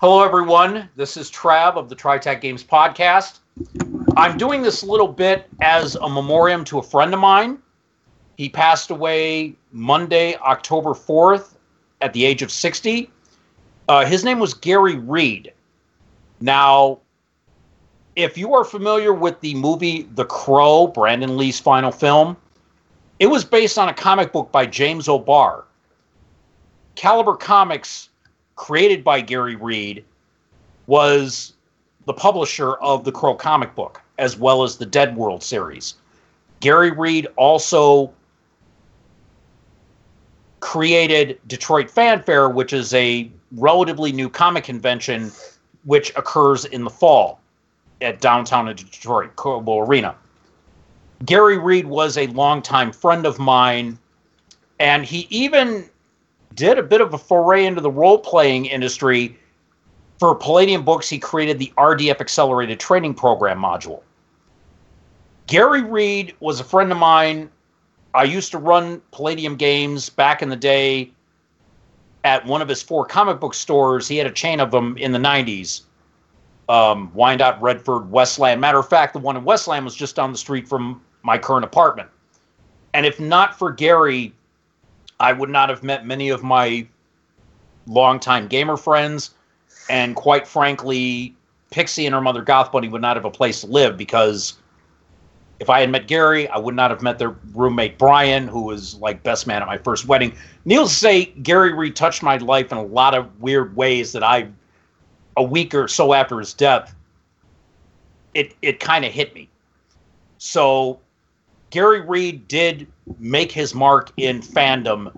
Hello, everyone. This is Trav of the TriTac Games podcast. I'm doing this little bit as a memoriam to a friend of mine. He passed away Monday, October 4th, at the age of 60. Uh, his name was Gary Reed. Now, if you are familiar with the movie The Crow, Brandon Lee's final film, it was based on a comic book by James O'Barr. Caliber Comics, created by Gary Reed, was the publisher of the Crow comic book, as well as the Dead World series. Gary Reed also created Detroit Fanfare, which is a relatively new comic convention which occurs in the fall at downtown Detroit, Cobo Arena. Gary Reed was a longtime friend of mine, and he even did a bit of a foray into the role playing industry. For Palladium Books, he created the RDF Accelerated Training Program module. Gary Reed was a friend of mine. I used to run Palladium games back in the day at one of his four comic book stores. He had a chain of them in the 90s. Um, Wyandotte, Redford, Westland. Matter of fact, the one in Westland was just down the street from my current apartment. And if not for Gary, I would not have met many of my longtime gamer friends. And quite frankly, Pixie and her mother Goth Bunny would not have a place to live because if I had met Gary, I would not have met their roommate Brian, who was like best man at my first wedding. Needless to say, Gary retouched my life in a lot of weird ways that I, a week or so after his death, it it kind of hit me. So Gary Reed did make his mark in fandom,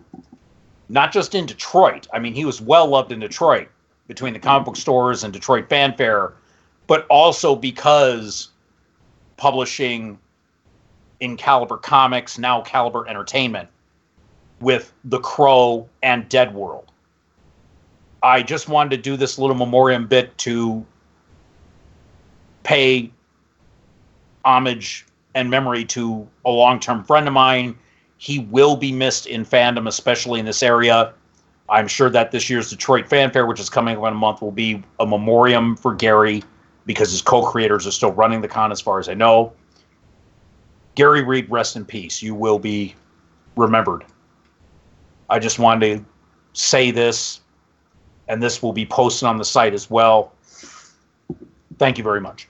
not just in Detroit. I mean, he was well loved in Detroit between the comic book stores and Detroit Fanfare, but also because publishing in Caliber Comics, now Caliber Entertainment, with The Crow and Dead World. I just wanted to do this little memoriam bit to pay homage and memory to a long term friend of mine. He will be missed in fandom, especially in this area. I'm sure that this year's Detroit Fanfare, which is coming up in a month, will be a memoriam for Gary because his co creators are still running the con, as far as I know. Gary Reed, rest in peace. You will be remembered. I just wanted to say this, and this will be posted on the site as well. Thank you very much.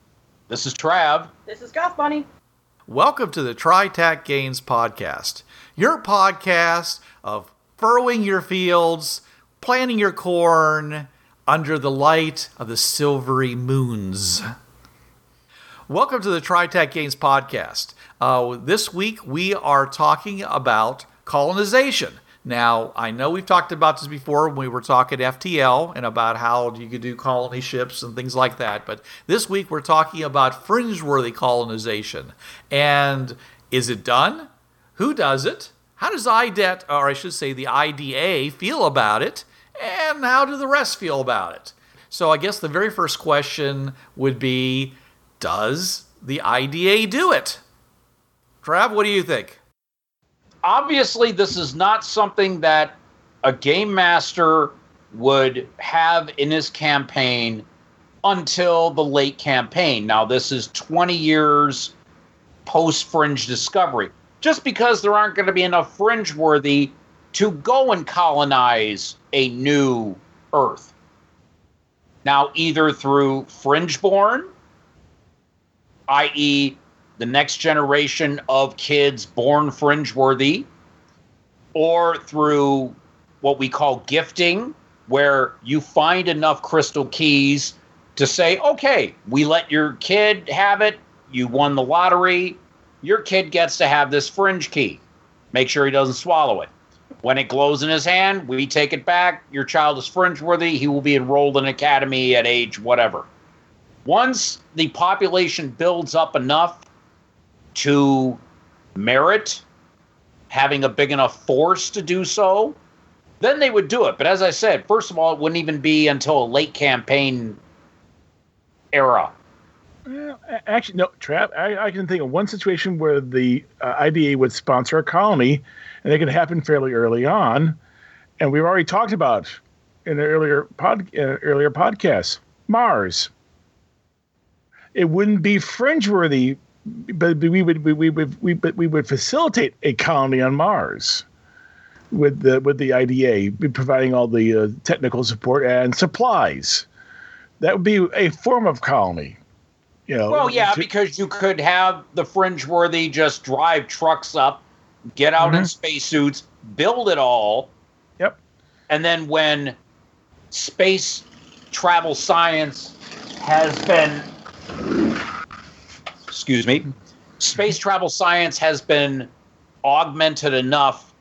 This is Trav. This is Goth Bunny. Welcome to the TriTac Games Podcast, your podcast of furrowing your fields, planting your corn under the light of the silvery moons. Welcome to the TriTac Games Podcast. Uh, this week we are talking about colonization. Now, I know we've talked about this before when we were talking FTL and about how you could do colony ships and things like that, but this week we're talking about fringe-worthy colonization. And is it done? Who does it? How does IDET, or I should say the IDA, feel about it? And how do the rest feel about it? So I guess the very first question would be Does the IDA do it? Trav, what do you think? Obviously, this is not something that a game master would have in his campaign until the late campaign. Now, this is 20 years post fringe discovery, just because there aren't going to be enough fringe worthy to go and colonize a new Earth. Now, either through fringe-born, i.e., the next generation of kids born fringe worthy, or through what we call gifting, where you find enough crystal keys to say, okay, we let your kid have it. You won the lottery. Your kid gets to have this fringe key. Make sure he doesn't swallow it. When it glows in his hand, we take it back. Your child is fringe worthy. He will be enrolled in academy at age whatever. Once the population builds up enough to merit having a big enough force to do so, then they would do it. But as I said, first of all, it wouldn't even be until a late campaign era. Well, actually, no, Trav. I, I, can think of one situation where the uh, IDA would sponsor a colony, and it could happen fairly early on. And we've already talked about in an earlier pod, uh, earlier podcast Mars. It wouldn't be fringe-worthy, but we would we, we would we, but we would facilitate a colony on Mars with the with the IDA providing all the uh, technical support and supplies. That would be a form of colony. You know, well, yeah, because you could have the fringe worthy just drive trucks up, get out mm-hmm. in spacesuits, build it all. Yep. And then when space travel science has been excuse me, space travel science has been augmented enough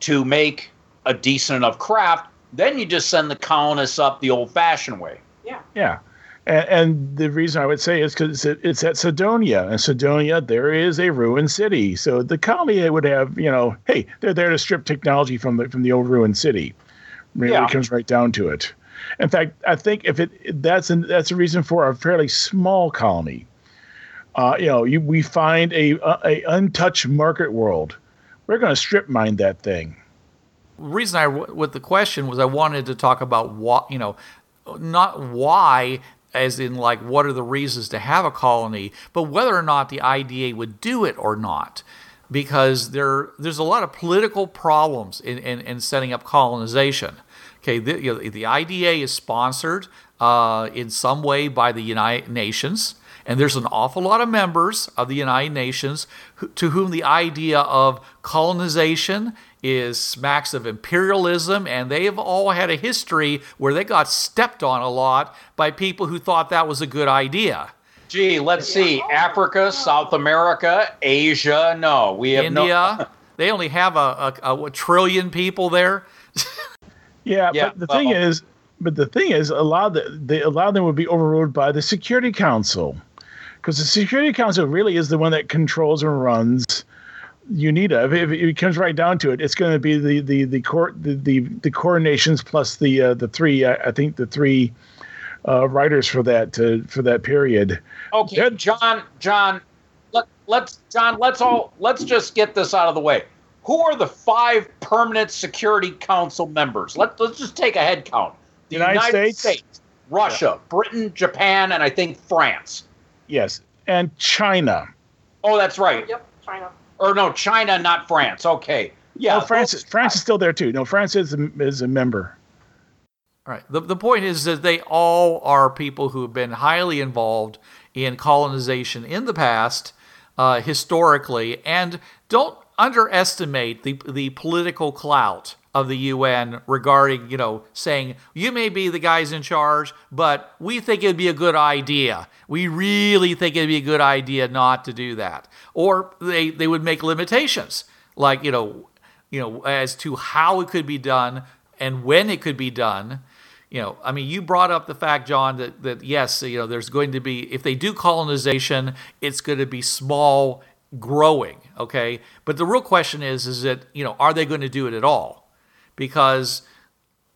to make a decent enough craft, then you just send the colonists up the old fashioned way. Yeah. Yeah. And, and the reason I would say is because it's at Cydonia, and Cydonia there is a ruined city. So the colony would have, you know, hey, they're there to strip technology from the from the old ruined city. Really yeah. comes right down to it. In fact, I think if it that's an, that's a reason for a fairly small colony. Uh, you know, you, we find a, a, untouched market world. We're going to strip mine that thing. reason I with the question was I wanted to talk about what you know, not why as in like what are the reasons to have a colony, but whether or not the IDA would do it or not. Because there there's a lot of political problems in, in, in setting up colonization. Okay, the, you know, the IDA is sponsored uh, in some way by the United Nations, and there's an awful lot of members of the United Nations who, to whom the idea of colonization is smacks of imperialism, and they have all had a history where they got stepped on a lot by people who thought that was a good idea. Gee, let's see. Africa, South America, Asia. No, we have India. No- they only have a, a, a trillion people there. yeah, yeah, but the well, thing is, but the thing is, a lot of the, they, a lot of them would be overruled by the Security Council, because the Security Council really is the one that controls and runs UNITA. If, if, it comes right down to it, it's going to be the the the core the the, the core nations plus the uh, the three uh, I think the three uh, writers for that uh, for that period. Okay, They're, John. John, let let's John. Let's all let's just get this out of the way. Who are the five permanent Security Council members? Let let's just take a head count. The United, United States, States, Russia, yeah. Britain, Japan, and I think France. Yes, and China. Oh, that's right. Yep, China or no, China, not France. Okay. Yeah. Oh, France, is, France is still there too. No, France is a, is a member. All right. The, the point is that they all are people who have been highly involved in colonization in the past, uh, historically, and don't underestimate the, the political clout of the UN regarding, you know, saying, you may be the guys in charge, but we think it'd be a good idea. We really think it'd be a good idea not to do that. Or they, they would make limitations, like, you know, you know, as to how it could be done and when it could be done. You know, I mean, you brought up the fact, John, that, that yes, you know, there's going to be, if they do colonization, it's going to be small growing, okay? But the real question is, is that, you know, are they going to do it at all? Because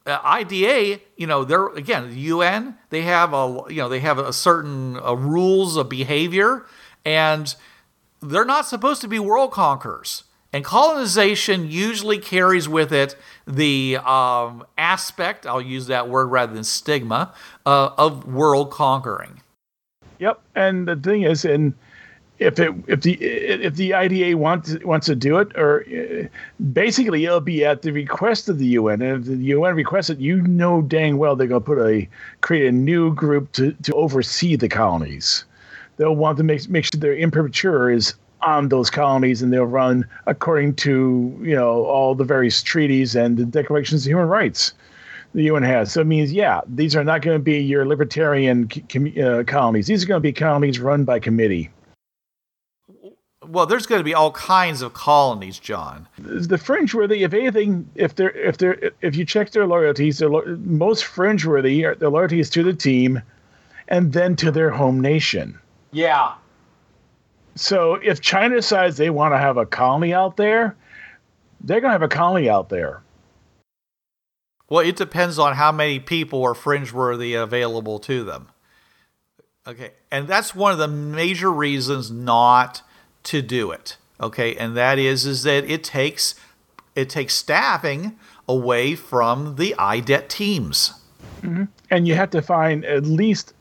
uh, IDA, you know, they're again the UN. They have a you know they have a certain uh, rules of behavior, and they're not supposed to be world conquerors. And colonization usually carries with it the um, aspect, I'll use that word rather than stigma, uh, of world conquering. Yep. And the thing is, in if it if the if the IDA wants wants to do it, or uh, basically it'll be at the request of the UN, and if the UN requests it, you know dang well they're going to put a create a new group to to oversee the colonies. They'll want to make make sure their imprimatur is on those colonies, and they'll run according to you know all the various treaties and the declarations of human rights the UN has. So it means, yeah, these are not going to be your libertarian uh, colonies. These are going to be colonies run by committee. Well, there's going to be all kinds of colonies, John. The fringe-worthy, if anything, if they're if they're if you check their loyalties, their lo- most fringe-worthy are their loyalties to the team, and then to their home nation. Yeah. So if China decides they want to have a colony out there, they're going to have a colony out there. Well, it depends on how many people are fringe-worthy available to them. Okay, and that's one of the major reasons not to do it. Okay, and that is is that it takes it takes staffing away from the IDET teams. Mm-hmm. And you have to find at least.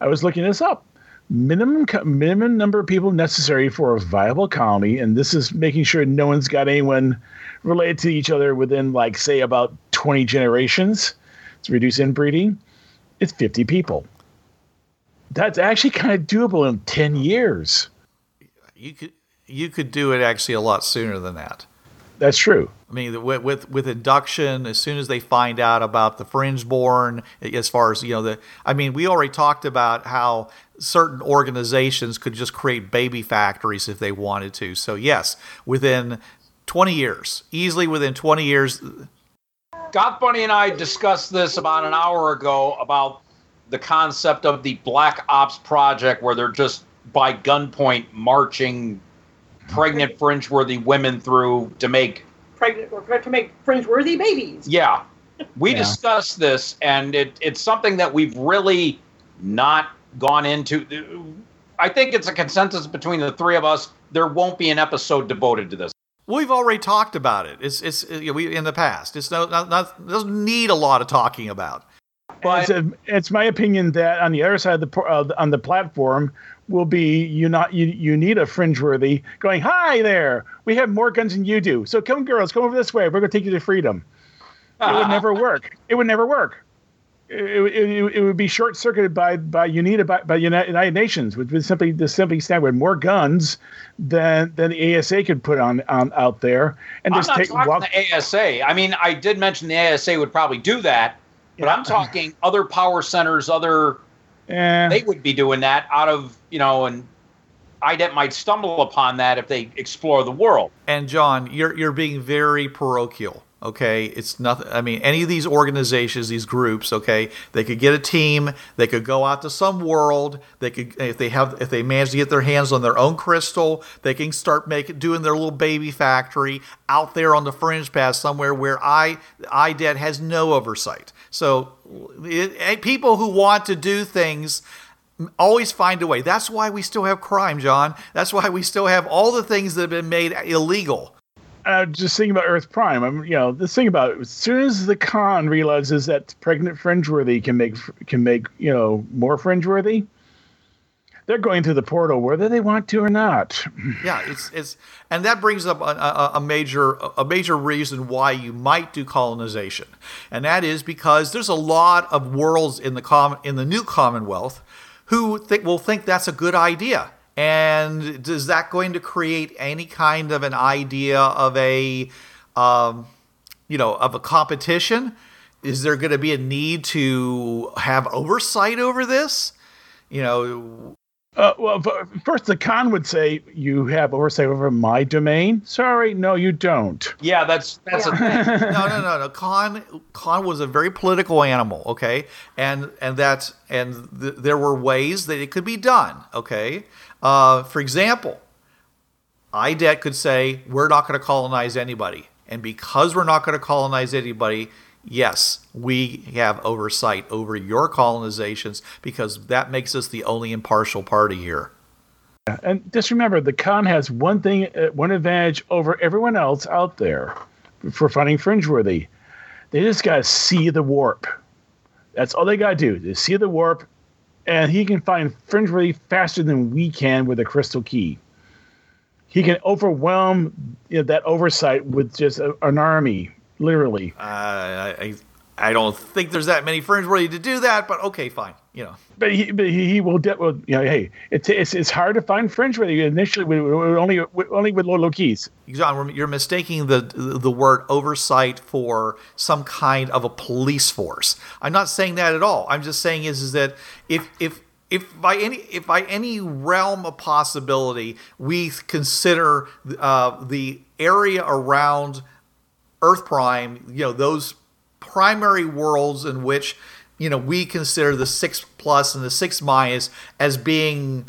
I was looking this up. Minimum minimum number of people necessary for a viable colony, and this is making sure no one's got anyone related to each other within, like, say, about twenty generations to reduce inbreeding. It's fifty people. That's actually kind of doable in ten years you could you could do it actually a lot sooner than that. That's true. I mean, with, with with induction, as soon as they find out about the fringe born, as far as you know, the I mean, we already talked about how certain organizations could just create baby factories if they wanted to. So yes, within 20 years, easily within 20 years. Goth Bunny and I discussed this about an hour ago about the concept of the Black Ops project, where they're just by gunpoint marching pregnant fringe-worthy women through to make pregnant or to make fringe-worthy babies. Yeah, we yeah. discussed this, and it, it's something that we've really not gone into. I think it's a consensus between the three of us. There won't be an episode devoted to this. We've already talked about it. It's it's you know, we in the past. It's no not, not doesn't need a lot of talking about. But it's, a, it's my opinion that on the other side of the uh, on the platform, will be you not you you need a fringe-worthy going hi there we have more guns than you do. So come girls come over this way. We're going to take you to freedom. It would never ah. work. It would never work. It, it, it would be short-circuited by by UNITA by, by United Nations which would simply the simply stand with more guns than than the ASA could put on, on out there. And I'm just not take talking well, the ASA I mean I did mention the ASA would probably do that but yeah. I'm talking other power centers other Eh. They would be doing that out of, you know, and IDET might stumble upon that if they explore the world. And John, you're you're being very parochial. Okay, it's nothing. I mean, any of these organizations, these groups, okay, they could get a team. They could go out to some world. They could, if they have, if they manage to get their hands on their own crystal, they can start making doing their little baby factory out there on the fringe path somewhere where I IDET has no oversight. So, it, eh, people who want to do things always find a way. That's why we still have crime, John. That's why we still have all the things that have been made illegal uh, just thinking about Earth Prime. I'm, you know, this thing about it, as soon as the Khan realizes that pregnant fringeworthy can make can make you know more fringeworthy, they're going through the portal whether they want to or not. Yeah, it's it's, and that brings up a, a, a major a major reason why you might do colonization, and that is because there's a lot of worlds in the com in the new Commonwealth who think will think that's a good idea and is that going to create any kind of an idea of a, um, you know, of a competition? Is there going to be a need to have oversight over this? You know, uh, well, first, the Khan would say you have oversight over my domain. Sorry, no, you don't. Yeah, that's that's yeah. a thing. no, no, no, no. Con con was a very political animal. Okay, and and that and th- there were ways that it could be done. Okay, uh, for example, IDET could say, we're not going to colonize anybody. And because we're not going to colonize anybody, yes, we have oversight over your colonizations because that makes us the only impartial party here. And just remember, the Khan has one thing, uh, one advantage over everyone else out there for finding fringeworthy. They just got to see the warp. That's all they got to do. They see the warp and he can find fringeworthy faster than we can with a crystal key. he can overwhelm you know, that oversight with just a, an army, literally. Uh, I, I don't think there's that many fringe ready to do that, but okay, fine. You know, But he, but he, he will, de- well, you know, hey, it's it's it's hard to find fringe worthy initially with, with only with, only with low keys. John, you're mistaking the the word oversight for some kind of a police force. I'm not saying that at all. I'm just saying is is that if if if by any if by any realm of possibility we consider uh, the area around Earth Prime, you know those primary worlds in which you know we consider the six plus and the six minus as being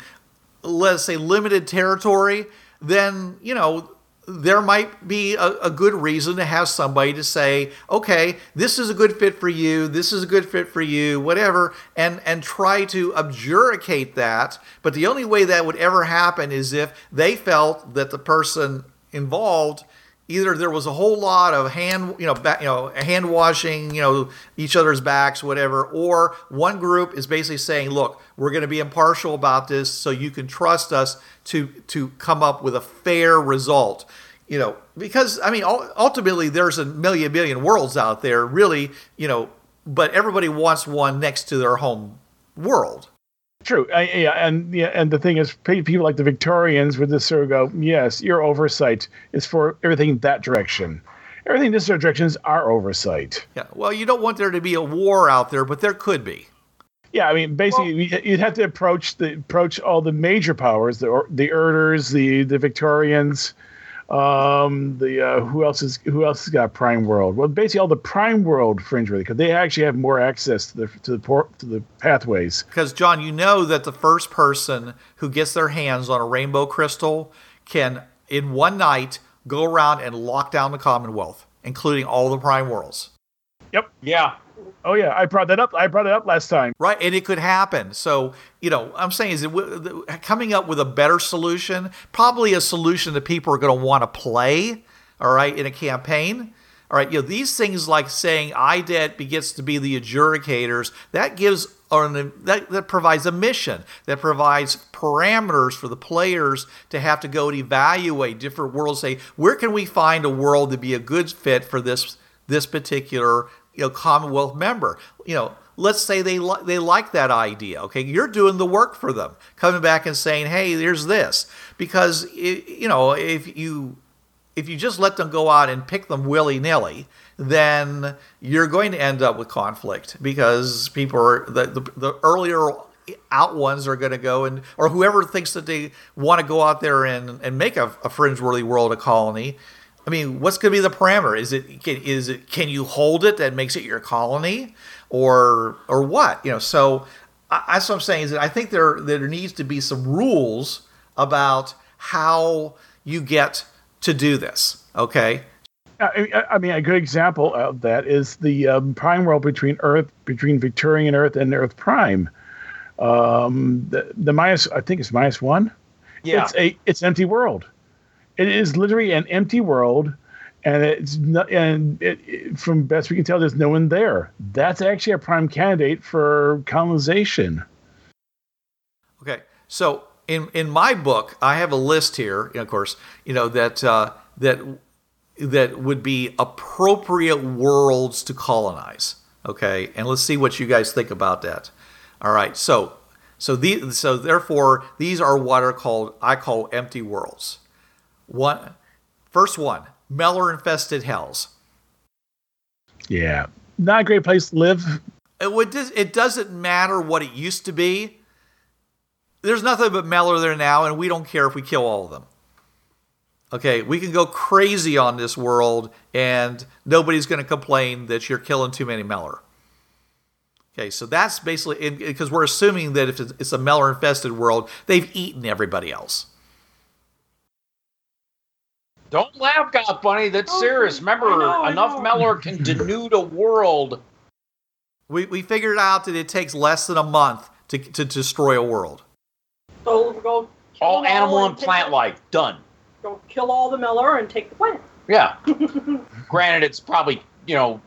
let's say limited territory, then you know there might be a, a, good reason to have somebody to say, okay, this is a good fit for you, this is a good fit for you, whatever, and and try to objurgate that. But the only way that would ever happen is if they felt that the person involved either there was a whole lot of hand you know back, you know hand washing you know each other's backs whatever or one group is basically saying look we're going to be impartial about this so you can trust us to to come up with a fair result. You know because i mean ultimately there's a million billion worlds out there really you know but everybody wants one next to their home world True, uh, yeah, and yeah, and the thing is, people like the Victorians with this sort of go, yes, your oversight is for everything that direction. Everything this direction is our oversight. Yeah, well, you don't want there to be a war out there, but there could be. Yeah, I mean, basically, well, you'd have to approach the approach all the major powers, the the Erders, the the Victorians, um, the uh, who else is who else has got Prime World? Well, basically all the Prime World fringe really, because they actually have more access to the to the port to the pathways. Because John, you know that the first person who gets their hands on a rainbow crystal can, in one night, go around and lock down the Commonwealth, including all the Prime Worlds. Yep. Yeah. Oh yeah, I brought that up. I brought it up last time. Right, and it could happen. So you know, I'm saying is it coming up with a better solution, probably a solution that people are going to want to play. All right, in a campaign. All right, you know these things like saying IDET begets to be the adjudicators. That gives or that, that provides a mission that provides parameters for the players to have to go and evaluate different worlds say where can we find a world to be a good fit for this this particular you know Commonwealth member. You know, let's say they li- they like that idea. Okay, you're doing the work for them, coming back and saying, "Hey, there's this," because it, you know if you if you just let them go out and pick them willy nilly, then you're going to end up with conflict because people are the, the, the earlier out ones are going to go and or whoever thinks that they want to go out there and, and make a, a fringe worthy world a colony I mean, what's going to be the parameter? Is it can, is it can you hold it that makes it your colony, or or what? You know, so I, that's what I'm saying is that I think there there needs to be some rules about how you get to do this. Okay. I, I mean, a good example of that is the um, prime world between Earth, between Victorian Earth and Earth Prime. Um, the, the minus, I think it's minus one. Yeah. It's a it's empty world. It is literally an empty world, and it's not, and it, it, from best we can tell, there's no one there. That's actually a prime candidate for colonization. Okay, so in in my book, I have a list here, of course, you know that uh, that that would be appropriate worlds to colonize. Okay, and let's see what you guys think about that. All right, so so the so therefore these are what are called I call empty worlds. One, first one, Meller infested hells. Yeah, not a great place to live. It would. It doesn't matter what it used to be. There's nothing but Meller there now, and we don't care if we kill all of them. Okay, we can go crazy on this world, and nobody's going to complain that you're killing too many Meller. Okay, so that's basically because we're assuming that if it's a Meller infested world, they've eaten everybody else. Don't laugh, Goth Bunny. That's oh, serious. Remember, know, enough Meller can denude a world. We, we figured out that it takes less than a month to, to destroy a world. So go all animal and plant life done. Go kill all the Meller and take the plant. Yeah. Granted, it's probably you know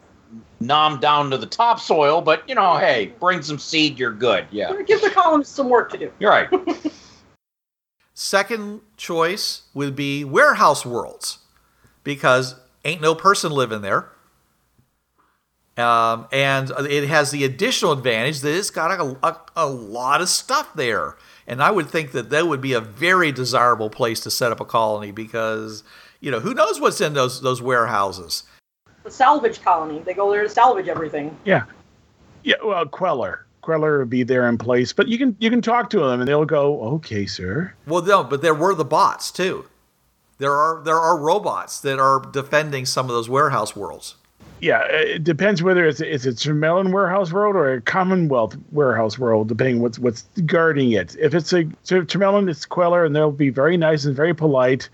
nom down to the topsoil, but you know, hey, bring some seed, you're good. Yeah. Give the colonists some work to do. You're right. Second choice would be warehouse worlds because ain't no person living there. Um, and it has the additional advantage that it's got a, a, a lot of stuff there. And I would think that that would be a very desirable place to set up a colony because, you know, who knows what's in those those warehouses. The salvage colony. They go there to salvage everything. Yeah. Yeah, well, Queller. Queller would be there in place, but you can you can talk to them and they'll go, "Okay, sir." Well, no, but there were the bots too. There are there are robots that are defending some of those warehouse worlds. Yeah, it depends whether it's it's a Tremelin warehouse world or a Commonwealth warehouse world, depending what's what's guarding it. If it's a Tremelin, it's Queller, and they'll be very nice and very polite,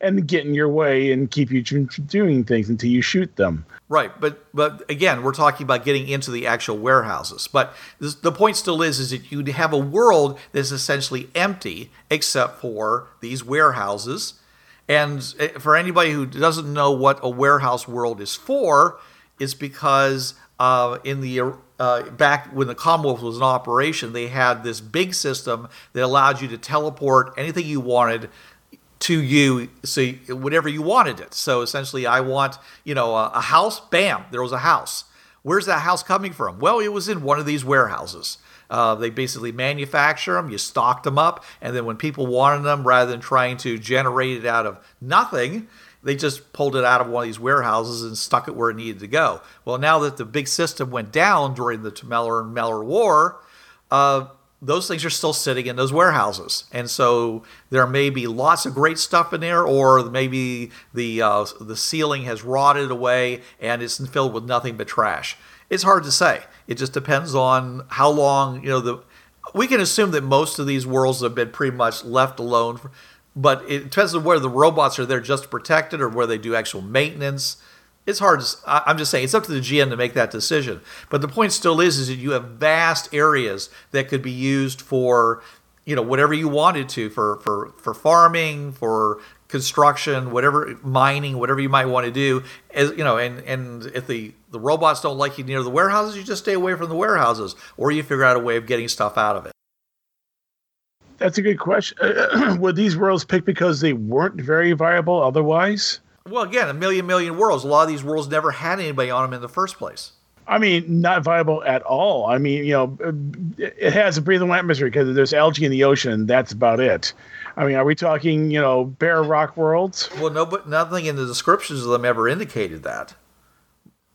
and get in your way and keep you from doing things until you shoot them. Right, but but again, we're talking about getting into the actual warehouses. But this, the point still is is that you have a world that's essentially empty except for these warehouses. And eh, for anybody who doesn't know what a warehouse world is for, is because uh, in the uh, back when the Commonwealth was in operation, they had this big system that allowed you to teleport anything you wanted to you, so whatever you wanted it. So essentially, I want you know a, a house. Bam, there was a house. Where's that house coming from? Well, it was in one of these warehouses. Uh, they basically manufacture them, you stock them up, and then when people wanted them, rather than trying to generate it out of nothing, they just pulled it out of one of these warehouses and stuck it where it needed to go. Well, now that the big system went down during the Temeller and Meller War, uh, those things are still sitting in those warehouses, and so there may be lots of great stuff in there, or maybe the uh, the ceiling has rotted away and it's filled with nothing but trash. It's hard to say. It just depends on how long you know the. We can assume that most of these worlds have been pretty much left alone. For, but it depends on where the robots are there just to protect it or where they do actual maintenance. It's hard. I'm just saying it's up to the GM to make that decision. But the point still is, is that you have vast areas that could be used for, you know, whatever you wanted to for for for farming, for construction, whatever mining, whatever you might want to do. As you know, and and if the the robots don't like you near the warehouses, you just stay away from the warehouses, or you figure out a way of getting stuff out of it. That's a good question. Were these worlds picked because they weren't very viable otherwise? Well, again, a million million worlds. A lot of these worlds never had anybody on them in the first place. I mean, not viable at all. I mean, you know, it has a breathable atmosphere because there's algae in the ocean. That's about it. I mean, are we talking, you know, bare rock worlds? Well, no, but nothing in the descriptions of them ever indicated that.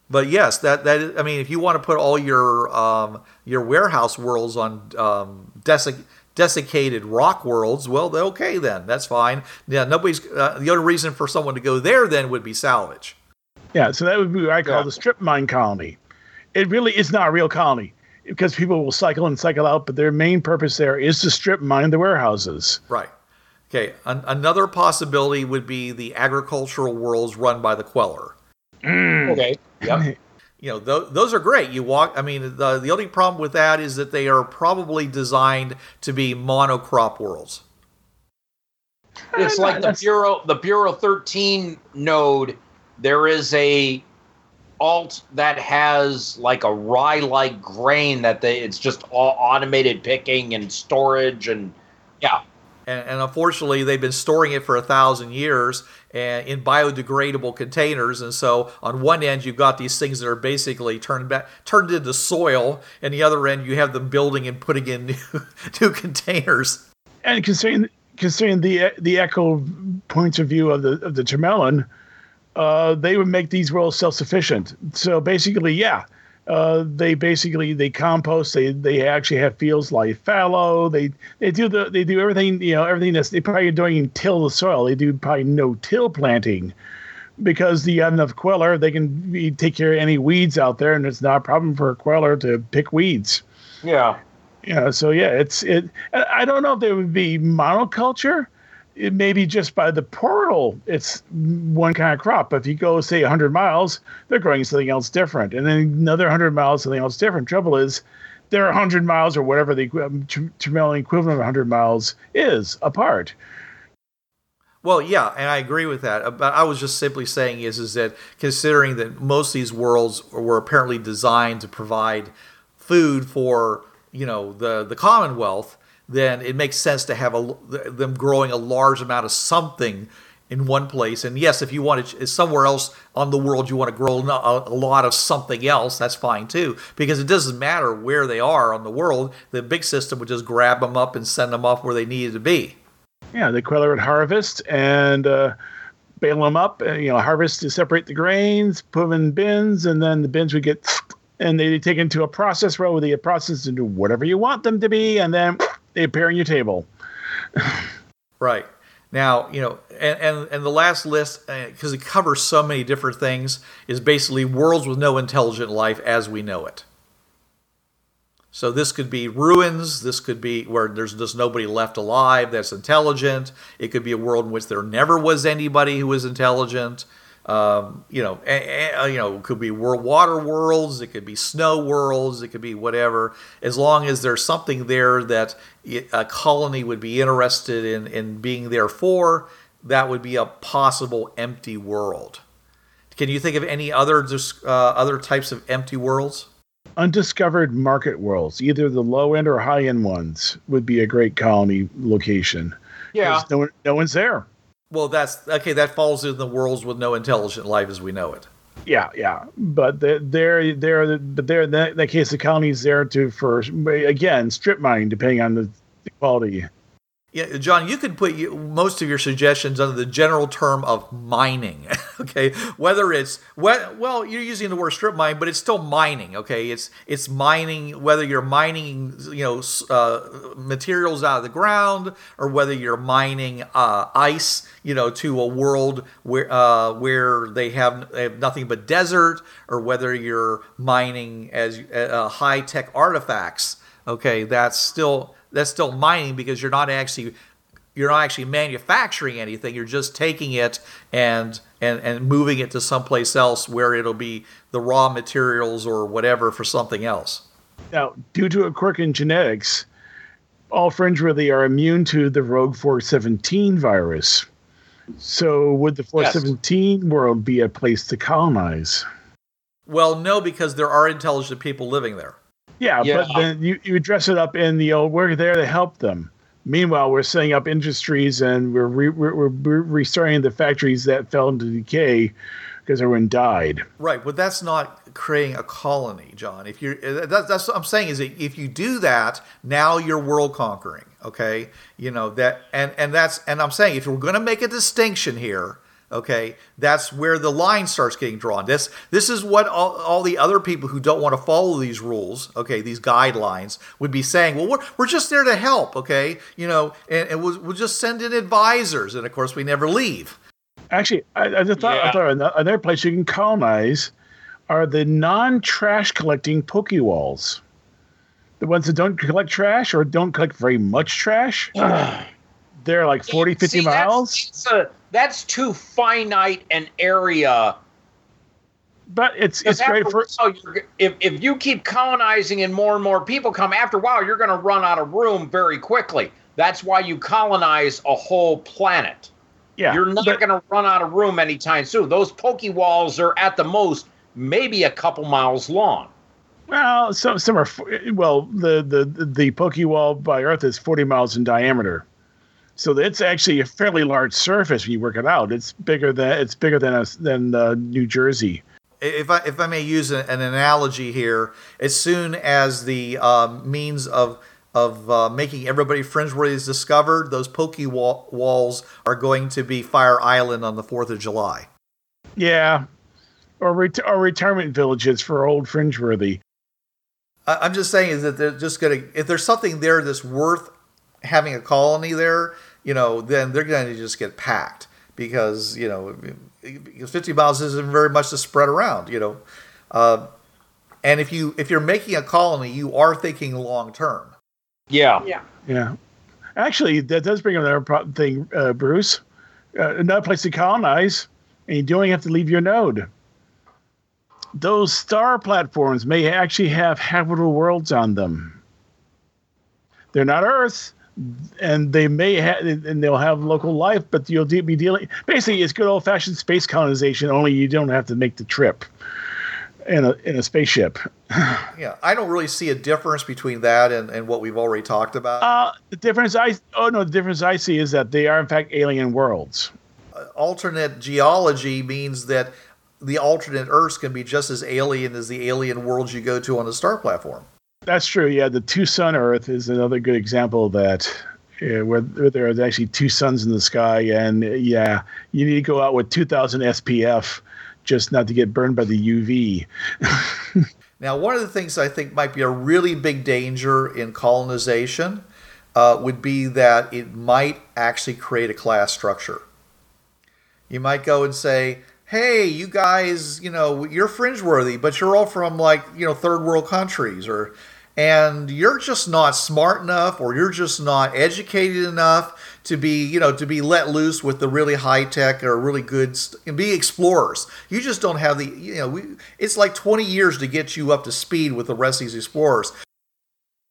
But yes, that that is, I mean, if you want to put all your um, your warehouse worlds on um, desic- desiccated rock worlds, well, okay then, that's fine. Yeah, nobody's. Uh, the only reason for someone to go there then would be salvage. Yeah, so that would be what I call yeah. the strip mine colony. It really is not a real colony because people will cycle and cycle out, but their main purpose there is to strip mine the warehouses. Right. Okay. An- another possibility would be the agricultural worlds run by the Queller. Mm. Okay. Yep. you know, th- those are great. You walk. I mean, the the only problem with that is that they are probably designed to be monocrop worlds. It's like the Bureau the Bureau 13 node. There is a alt that has like a rye like grain that they it's just all automated picking and storage and yeah and, and, unfortunately they've been storing it for a thousand years and in biodegradable containers. And so on one end you've got these things that are basically turned back turned into soil. And the other end you have them building and putting in new, new containers. And considering considering the the echo points of view of the of the Tremelin, uh, they would make these worlds self-sufficient. So basically yeah uh, they basically they compost. They they actually have fields like fallow. They they do the they do everything you know everything that's they probably don't even till the soil. They do probably no till planting because the got enough queller they can be, take care of any weeds out there, and it's not a problem for a queller to pick weeds. Yeah. Yeah. So yeah, it's it. I don't know if there would be monoculture it may be just by the portal, it's one kind of crop. But if you go, say, 100 miles, they're growing something else different. And then another 100 miles, something else different. Trouble is, they're 100 miles or whatever the um, equivalent of 100 miles is apart. Well, yeah, and I agree with that. But I was just simply saying is is that considering that most of these worlds were apparently designed to provide food for you know the the Commonwealth, then it makes sense to have a, them growing a large amount of something in one place. And yes, if you want to somewhere else on the world, you want to grow a, lot of something else, that's fine too, because it doesn't matter where they are on the world. The big system would just grab them up and send them off where they needed to be. Yeah, the queller would harvest and uh, bale them up. Uh, you know, harvest to separate the grains, put them in bins, and then the bins would get and they'd take into a process row where they get processed into whatever you want them to be, and then they appear on your table. right. Now, you know, and, and, and the last list, because uh, it covers so many different things, is basically worlds with no intelligent life as we know it. So this could be ruins. This could be where there's just nobody left alive that's intelligent. It could be a world in which there never was anybody who was intelligent. Um, you know, a, a, you know, it could be world water worlds. It could be snow worlds. It could be whatever. As long as there's something there that a colony would be interested in in being there for, that would be a possible empty world. Can you think of any other uh, other types of empty worlds? undiscovered market worlds, either the low end or high end ones, would be a great colony location. Yeah, no, one, no one's there. Well, that's okay. That falls in the worlds with no intelligent life as we know it. Yeah, yeah, but they're they're, but they're in that, case the colony's there to for again strip mining depending on the quality. Yeah, John, you could put most of your suggestions under the general term of mining. okay, whether it's well, you're using the word strip mine, but it's still mining. Okay, it's it's mining whether you're mining you know uh, materials out of the ground or whether you're mining uh, ice you know to a world where uh, where they have, they have nothing but desert or whether you're mining as uh, high tech artifacts. Okay, that's still that's still mining because you're not actually you're not actually manufacturing anything. You're just taking it and and and moving it to someplace else where it'll be the raw materials or whatever for something else. Now, due to a quirk in genetics, all fringe Fringeworthy are immune to the Rogue 417 virus. So, would the 417 yes. world be a place to colonize? Well, no, because there are intelligent people living there. Yeah, yeah, but then you, you dress it up in the old we're there to help them. Meanwhile, we're setting up industries and we're, re, we're, we're restarting the factories that fell into decay because everyone died. Right, but that's not creating a colony, John. If you're uh, that, that's what I'm saying is that if you do that, now you're world conquering. Okay, you know that, and and that's and I'm saying if we're going to make a distinction here, okay that's where the line starts getting drawn. This this is what all, all the other people who don't want to follow these rules okay these guidelines would be saying well we're, we're just there to help okay? You know and, and we'll, we'll just send in advisors and of course we never leave. Actually i, I thought, yeah. I thought another place you can colonize are the non-trash collecting pokewalls the ones that don't collect trash or don't collect very much trash they're like 40 50 See, miles? that's, a, that's too finite an area. But it's it's great for if, if you keep colonizing and more and more people come after a while you're going to run out of room very quickly. That's why you colonize a whole planet. Yeah you're not going to run out of room anytime soon. Those poke walls are at the most maybe a couple miles long. Well some some are well the the the poke wall by earth is 40 miles in diameter so it's actually a fairly large surface when you work it out. It's bigger than it's bigger than us than uh, New Jersey. If I if I may use an analogy here, as soon as the uh, means of of uh, making everybody fringeworthy is discovered, those poke wall- walls are going to be Fire Island on the Fourth of July. Yeah, or, ret- or retirement villages for old fringeworthy. I'm just saying is that they're just going to if there's something there that's worth having a colony there, you know, then they're going to just get packed because you know, because 50 miles isn't very much to spread around, you know. Uh, and if you if you're making a colony, you are thinking long term. Yeah. Yeah. Yeah. Actually, that does bring up another thing, uh, Bruce. Uh, another place to colonize, and you don't have to leave your node. Those star platforms may actually have habitable worlds on them. They're not Earth, and they may have and they'll have local life, but you'll be dealing basically it's good old fashioned space colonization. Only you don't have to make the trip. in a in a spaceship. Yeah, I don't really see a difference between that and, and what we've already talked about. Uh, the difference I oh no, the difference I see is that they are in fact alien worlds. alternate geology means that the alternate Earths can be just as alien as the alien worlds you go to on the star platform. That's true. Yeah, the two sun Earth is another good example of that. Yeah, where, where there are actually two suns in the sky, and yeah, you need to go out with 2,000 SPF just not to get burned by the UV. Now, one of the things I think might be a really big danger in colonization uh, would be that it might actually create a class structure. You might go and say, hey, you guys, you know, you're fringe worthy, but you're all from like, you know, third world countries or and you're just not smart enough or you're just not educated enough to be, you know, to be let loose with the really high tech or really good st- and be explorers. You just don't have the, you know, we, it's like 20 years to get you up to speed with the rest of these explorers.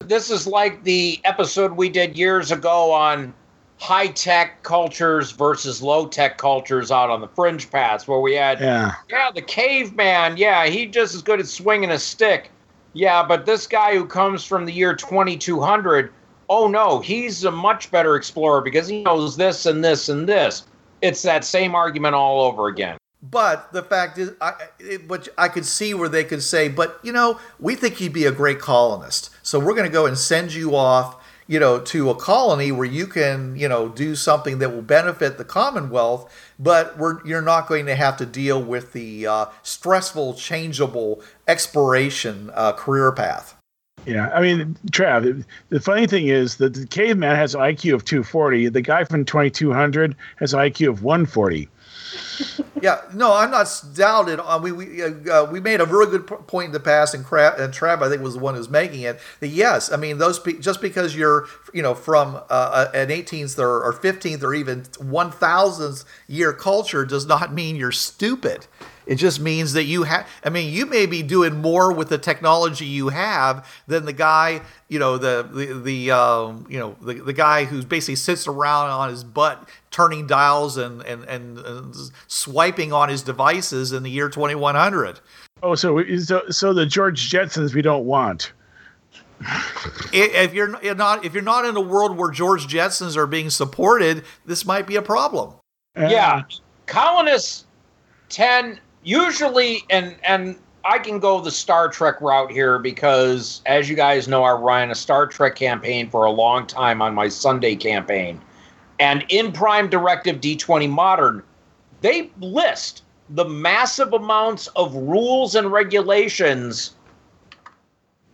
This is like the episode we did years ago on high tech cultures versus low tech cultures out on the fringe paths, where we had, Yeah. yeah, the caveman, yeah, he just as good at swinging a stick. Yeah, but this guy who comes from the year 2200, oh no, he's a much better explorer because he knows this and this and this. It's that same argument all over again. But the fact is, I, it, but I could see where they could say, but you know, we think you'd be a great colonist, so we're going to go and send you off, you know, to a colony where you can, you know, do something that will benefit the Commonwealth, but you're not going to have to deal with the uh, stressful, changeable exploration uh, career path. Yeah, I mean, Trav, the funny thing is that the caveman has an IQ of 240. The guy from 2200 has an IQ of 140. Yeah, no, I'm not doubted. Uh, we we uh, uh, we made a very good point in the past, and Crab and Trav, I think, was the one who was making it. That yes, I mean those pe- just because you're you know from uh, an 18th or, or 15th or even 1000th year culture does not mean you're stupid. It just means that you have. I mean, you may be doing more with the technology you have than the guy, you know, the the, the um, you know the, the guy who basically sits around on his butt turning dials and, and and and swiping on his devices in the year 2100. Oh, so we- so, so the George Jetsons we don't want. If you're you're not if you're not in a world where George Jetsons are being supported, this might be a problem. Uh, yeah colonists tend usually and and i can go the star trek route here because as you guys know i ran a star trek campaign for a long time on my sunday campaign. And in prime directive d20 modern they list the massive amounts of rules and regulations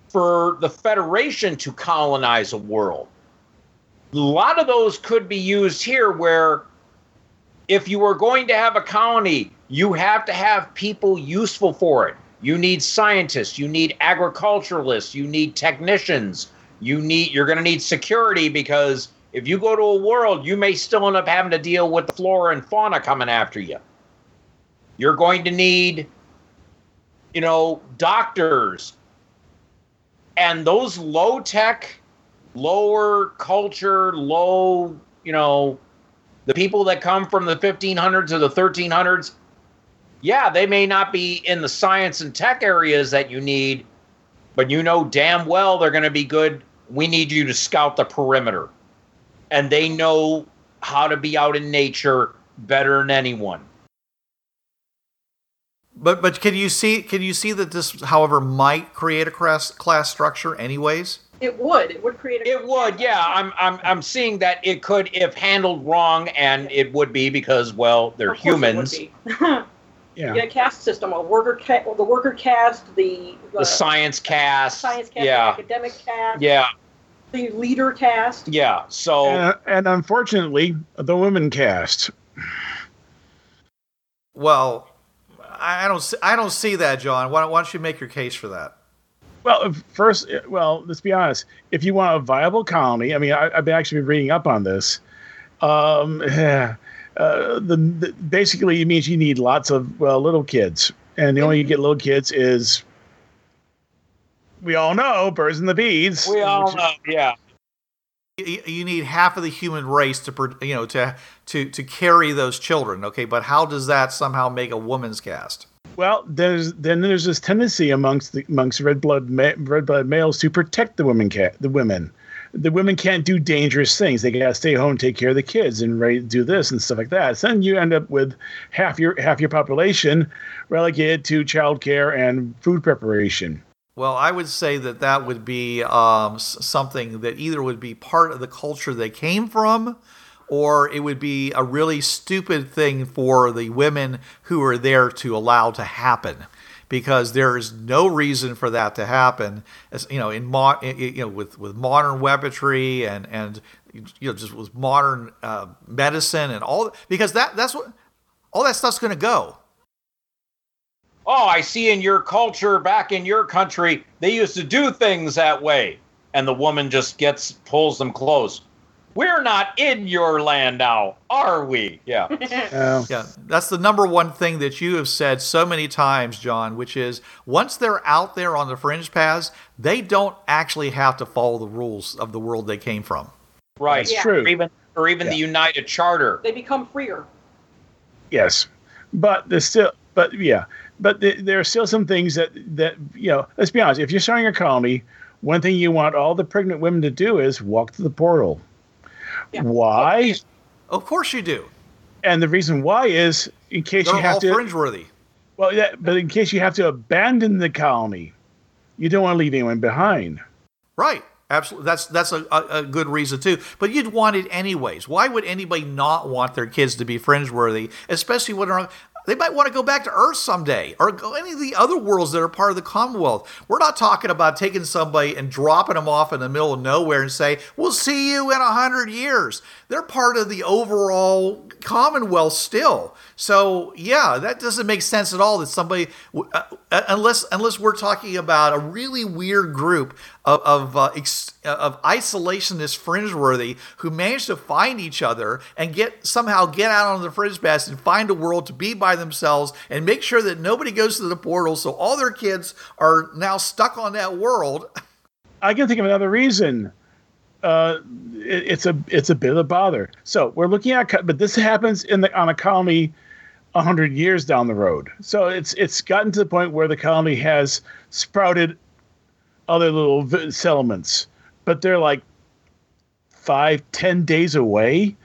for the federation to colonize a world. A lot of those could be used here where if you are going to have a colony, you have to have people useful for it. You need scientists, you need agriculturalists, you need technicians, you need you're going to need security because if you go to a world, you may still end up having to deal with the flora and fauna coming after you. You're going to need you know, doctors. And those low tech, lower culture, low, you know, the people that come from the 1500s or the 1300s, yeah, they may not be in the science and tech areas that you need, but you know damn well they're going to be good. We need you to scout the perimeter. And they know how to be out in nature better than anyone. But but can you see can you see that this, however, might create a class class structure anyways? It would. It would create a. It would, yeah. I'm, I'm, I'm seeing that it could, if handled wrong, and it would be because, well, they're Of course it would humans. be. Yeah. Get a caste system, a worker ca- the worker caste, the, uh, The science cast, science caste, yeah, the academic caste, yeah, the leader caste. yeah. So And, and unfortunately, the women cast. Well, I I don't see, I don't see that, John. Why don't, why don't you make your case for that? Well, first, well, let's be honest. If you want a viable colony, I mean, I, I've been actually been reading up on this. Um, uh, the, the basically it means you need lots of well little kids, and the only way you get little kids is we all know birds and the bees. we all which- know, yeah. You, you need half of the human race to you know to to to carry those children. Okay, but how does that somehow make a woman's cast? Well, there's then there's this tendency amongst the, amongst red blood ma- red blood males to protect the women the women. The women can't do dangerous things. They gotta stay home, take care of the kids, and to do this and stuff like that. So then you end up with half your half your population relegated to childcare and food preparation. Well, I would say that that would be um, something that either would be part of the culture they came from, or it would be a really stupid thing for the women who are there to allow to happen, because there is no reason for that to happen. As you know, in mo- you know, with with modern weaponry and and you know just with modern uh, medicine and all, because that that's what all that stuff's going to go. Oh, I see in your culture back in your country, they used to do things that way. And the woman just gets pulls them close. We're not in your land now, are we? Yeah. Yeah, that's the number one thing that you have said so many times, John, which is once they're out there on the fringe paths, they don't actually have to follow the rules of the world they came from. Right. That's Yeah. true. Or even or even the United Charter. They become freer. Yes, but there's still, but yeah, but th- there are still some things that that you know. Let's be honest. If you're starting a colony, one thing you want all the pregnant women to do is walk to the portal. Yeah. Why? Of course you do. And the reason why is in case They're you have all to. fringe worthy. Well, yeah, but in case you have to abandon the colony, you don't want to leave anyone behind. Right. Absolutely. That's that's a, a, good reason too. But you'd want it anyways. Why would anybody not want their kids to be fringe worthy, especially when they're they might want to go back to Earth someday or go any of the other worlds that are part of the Commonwealth. We're not talking about taking somebody and dropping them off in the middle of nowhere and say, "We'll see you in a hundred years." They're part of the overall Commonwealth still. So yeah, that doesn't make sense at all. That somebody, uh, uh, unless unless we're talking about a really weird group of of, uh, ex, of fringeworthy who manage to find each other and get somehow get out on the fringe paths and find a world to be by themselves and make sure that nobody goes to the portal, so all their kids are now stuck on that world. I can think of another reason. Uh, it, it's a it's a bit of a bother. So we're looking at, but this happens in the on a colony a hundred years down the road. So it's it's gotten to the point where the colony has sprouted other little settlements, but they're like five ten days away.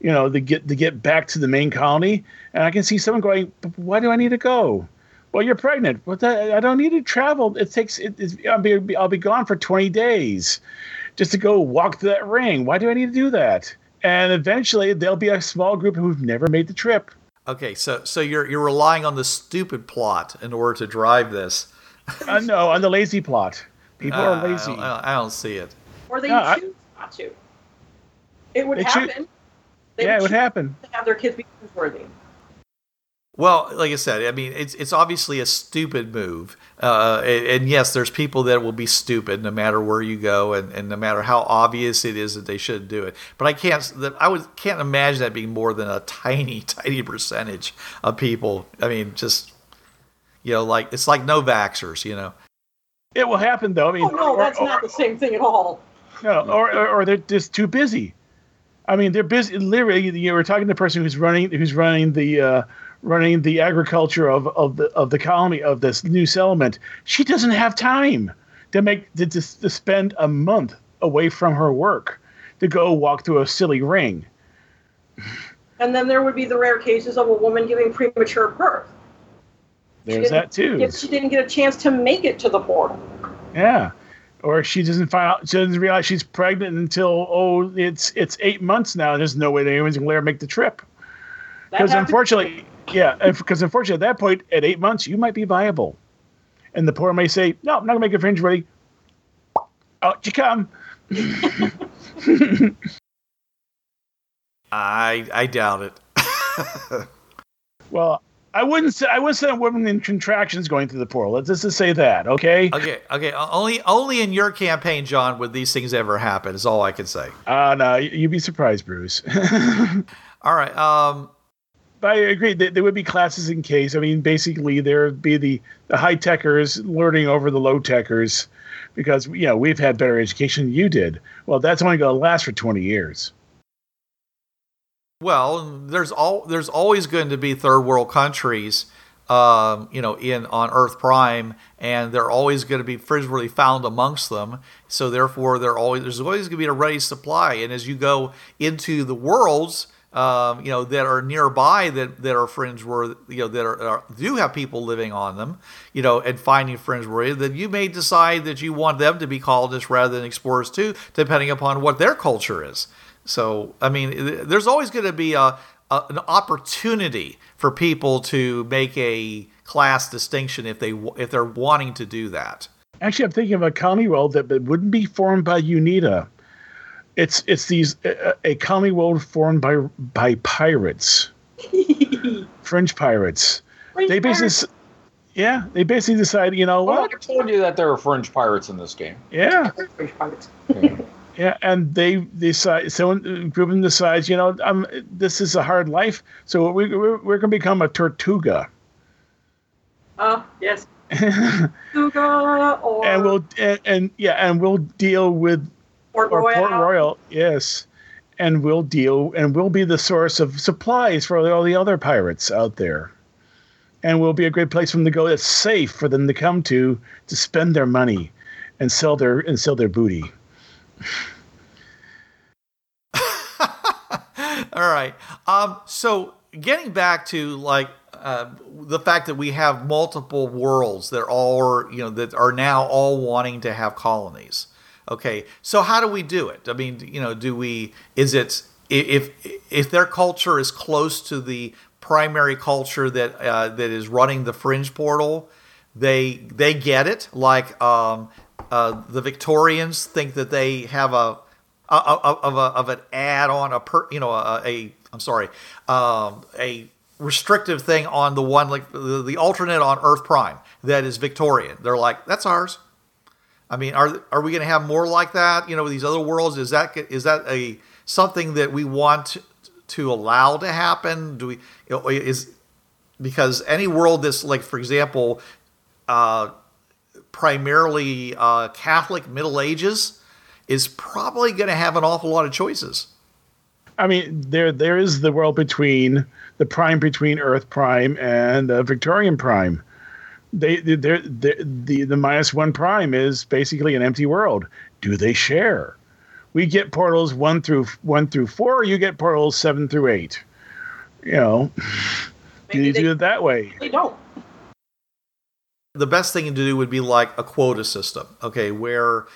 You know, to get to get back to the main colony, and I can see someone going, "Why do I need to go?" Well, you're pregnant. But that, I don't need to travel. It takes. It, I'll be I'll be gone for 20 days, just to go walk to that ring. Why do I need to do that? And eventually, there'll be a small group who've never made the trip. Okay, so so you're you're relying on the stupid plot in order to drive this. Uh, no, on the lazy plot. People Uh, are lazy. I don't, I don't see it. Or they No, I- choose not to. It would They choo- happen. They yeah, it would happen. to have their kids be worthy. Well, like I said, I mean, it's it's obviously a stupid move, uh, and, and yes, there's people that will be stupid no matter where you go, and, and no matter how obvious it is that they should do it. But I can't, that I would can't imagine that being more than a tiny, tiny percentage of people. I mean, just you know, like it's like no vaxxers, you know. It will happen though. I mean, Oh no, or- that's or- not the same thing at all. No, or, or or they're just too busy. I mean, they're busy. Literally, you were talking to the person who's running who's running the uh, running the agriculture of, of the of the colony of this new settlement. She doesn't have time to make to, to, to spend a month away from her work to go walk through a silly ring. And then there would be the rare cases of a woman giving premature birth. There's that too. If she didn't get a chance to make it to the portal. Yeah. Or she doesn't find out, she doesn't realize she's pregnant until oh it's it's eight months now. There's no way that anyone's gonna let her make the trip. Because unfortunately, yeah, because unfortunately at that point, at eight months, you might be viable, and the poor may say, "No, I'm not gonna make a fringe ready." Out you come. I I doubt it. Well, I wouldn't say I wouldn't say a woman in contractions going through the portal. Let's just say that, okay? Okay, okay. Only only in your campaign, John, would these things ever happen. Is all I can say. Uh no, you- you'd be surprised, Bruce. All right. Um. But I agree. There, there would be classes in case. I mean, basically, there would be the, the high techers learning over the low techers because, you know, we've had better education than you did. Well, that's only going to last for 20 years. Well, there's all there's always going to be third world countries um, you know, in on Earth Prime, and they're always going to be fringeworthy found amongst them. So therefore, they're always there's always going to be a ready supply. And as you go into the worlds, um, you know, that are nearby that that are fringeworthy, you know, that are, are, do have people living on them, you know, and finding fringeworthy, then you may decide that you want them to be colonists rather than explorers too, depending upon what their culture is. So, I mean, there's always going to be a, a, an opportunity for people to make a class distinction if they if they're wanting to do that. Actually, I'm thinking of a colony world that wouldn't be formed by UNITA. It's it's these a, a colony world formed by by pirates, French pirates. Fringe They basically, pirates. yeah, they basically decide, you know Well, what? I told you that there are French pirates in this game. Yeah, Fringe pirates. Yeah, and they decide. Someone a group decides, you know, um, this is a hard life, so we, we're we're going to become a Tortuga, Uh, yes. Tuga or and we'll and, and yeah, and we'll deal with Port or Royal. Port Royal, yes, and we'll deal and we'll be the source of supplies for all the other pirates out there, and we'll be a great place for them to go. That's safe for them to come to to spend their money, and sell their and sell their booty. All right. Um, so getting back to like uh, the fact that we have multiple worlds that all you know that are now all wanting to have colonies. Okay. So how do we do it? I mean, you know, do we? Is it if if their culture is close to the primary culture that uh, that is running the fringe portal, they they get it. Like um, uh, the Victorians think that they have a of, of, of, a, of an add on a per, you know a, a I'm sorry um, a restrictive thing on the one like the, the alternate on Earth Prime that is Victorian. They're like that's ours. I mean, are are we going to have more like that? You know, with these other worlds, is that is that a something that we want to, allow to happen? Do we is because any world that's like, for example, uh, primarily uh, Catholic Middle Ages is probably going to have an awful lot of choices. I mean, there there is the world between the prime between Earth Prime and uh, Victorian Prime. They they the the the minus one prime is basically an empty world. Do they share? We get portals one through one through four. You get portals seven through eight. You know, do you they, do it that way? they don't. The best thing to do would be like a quota system, okay, where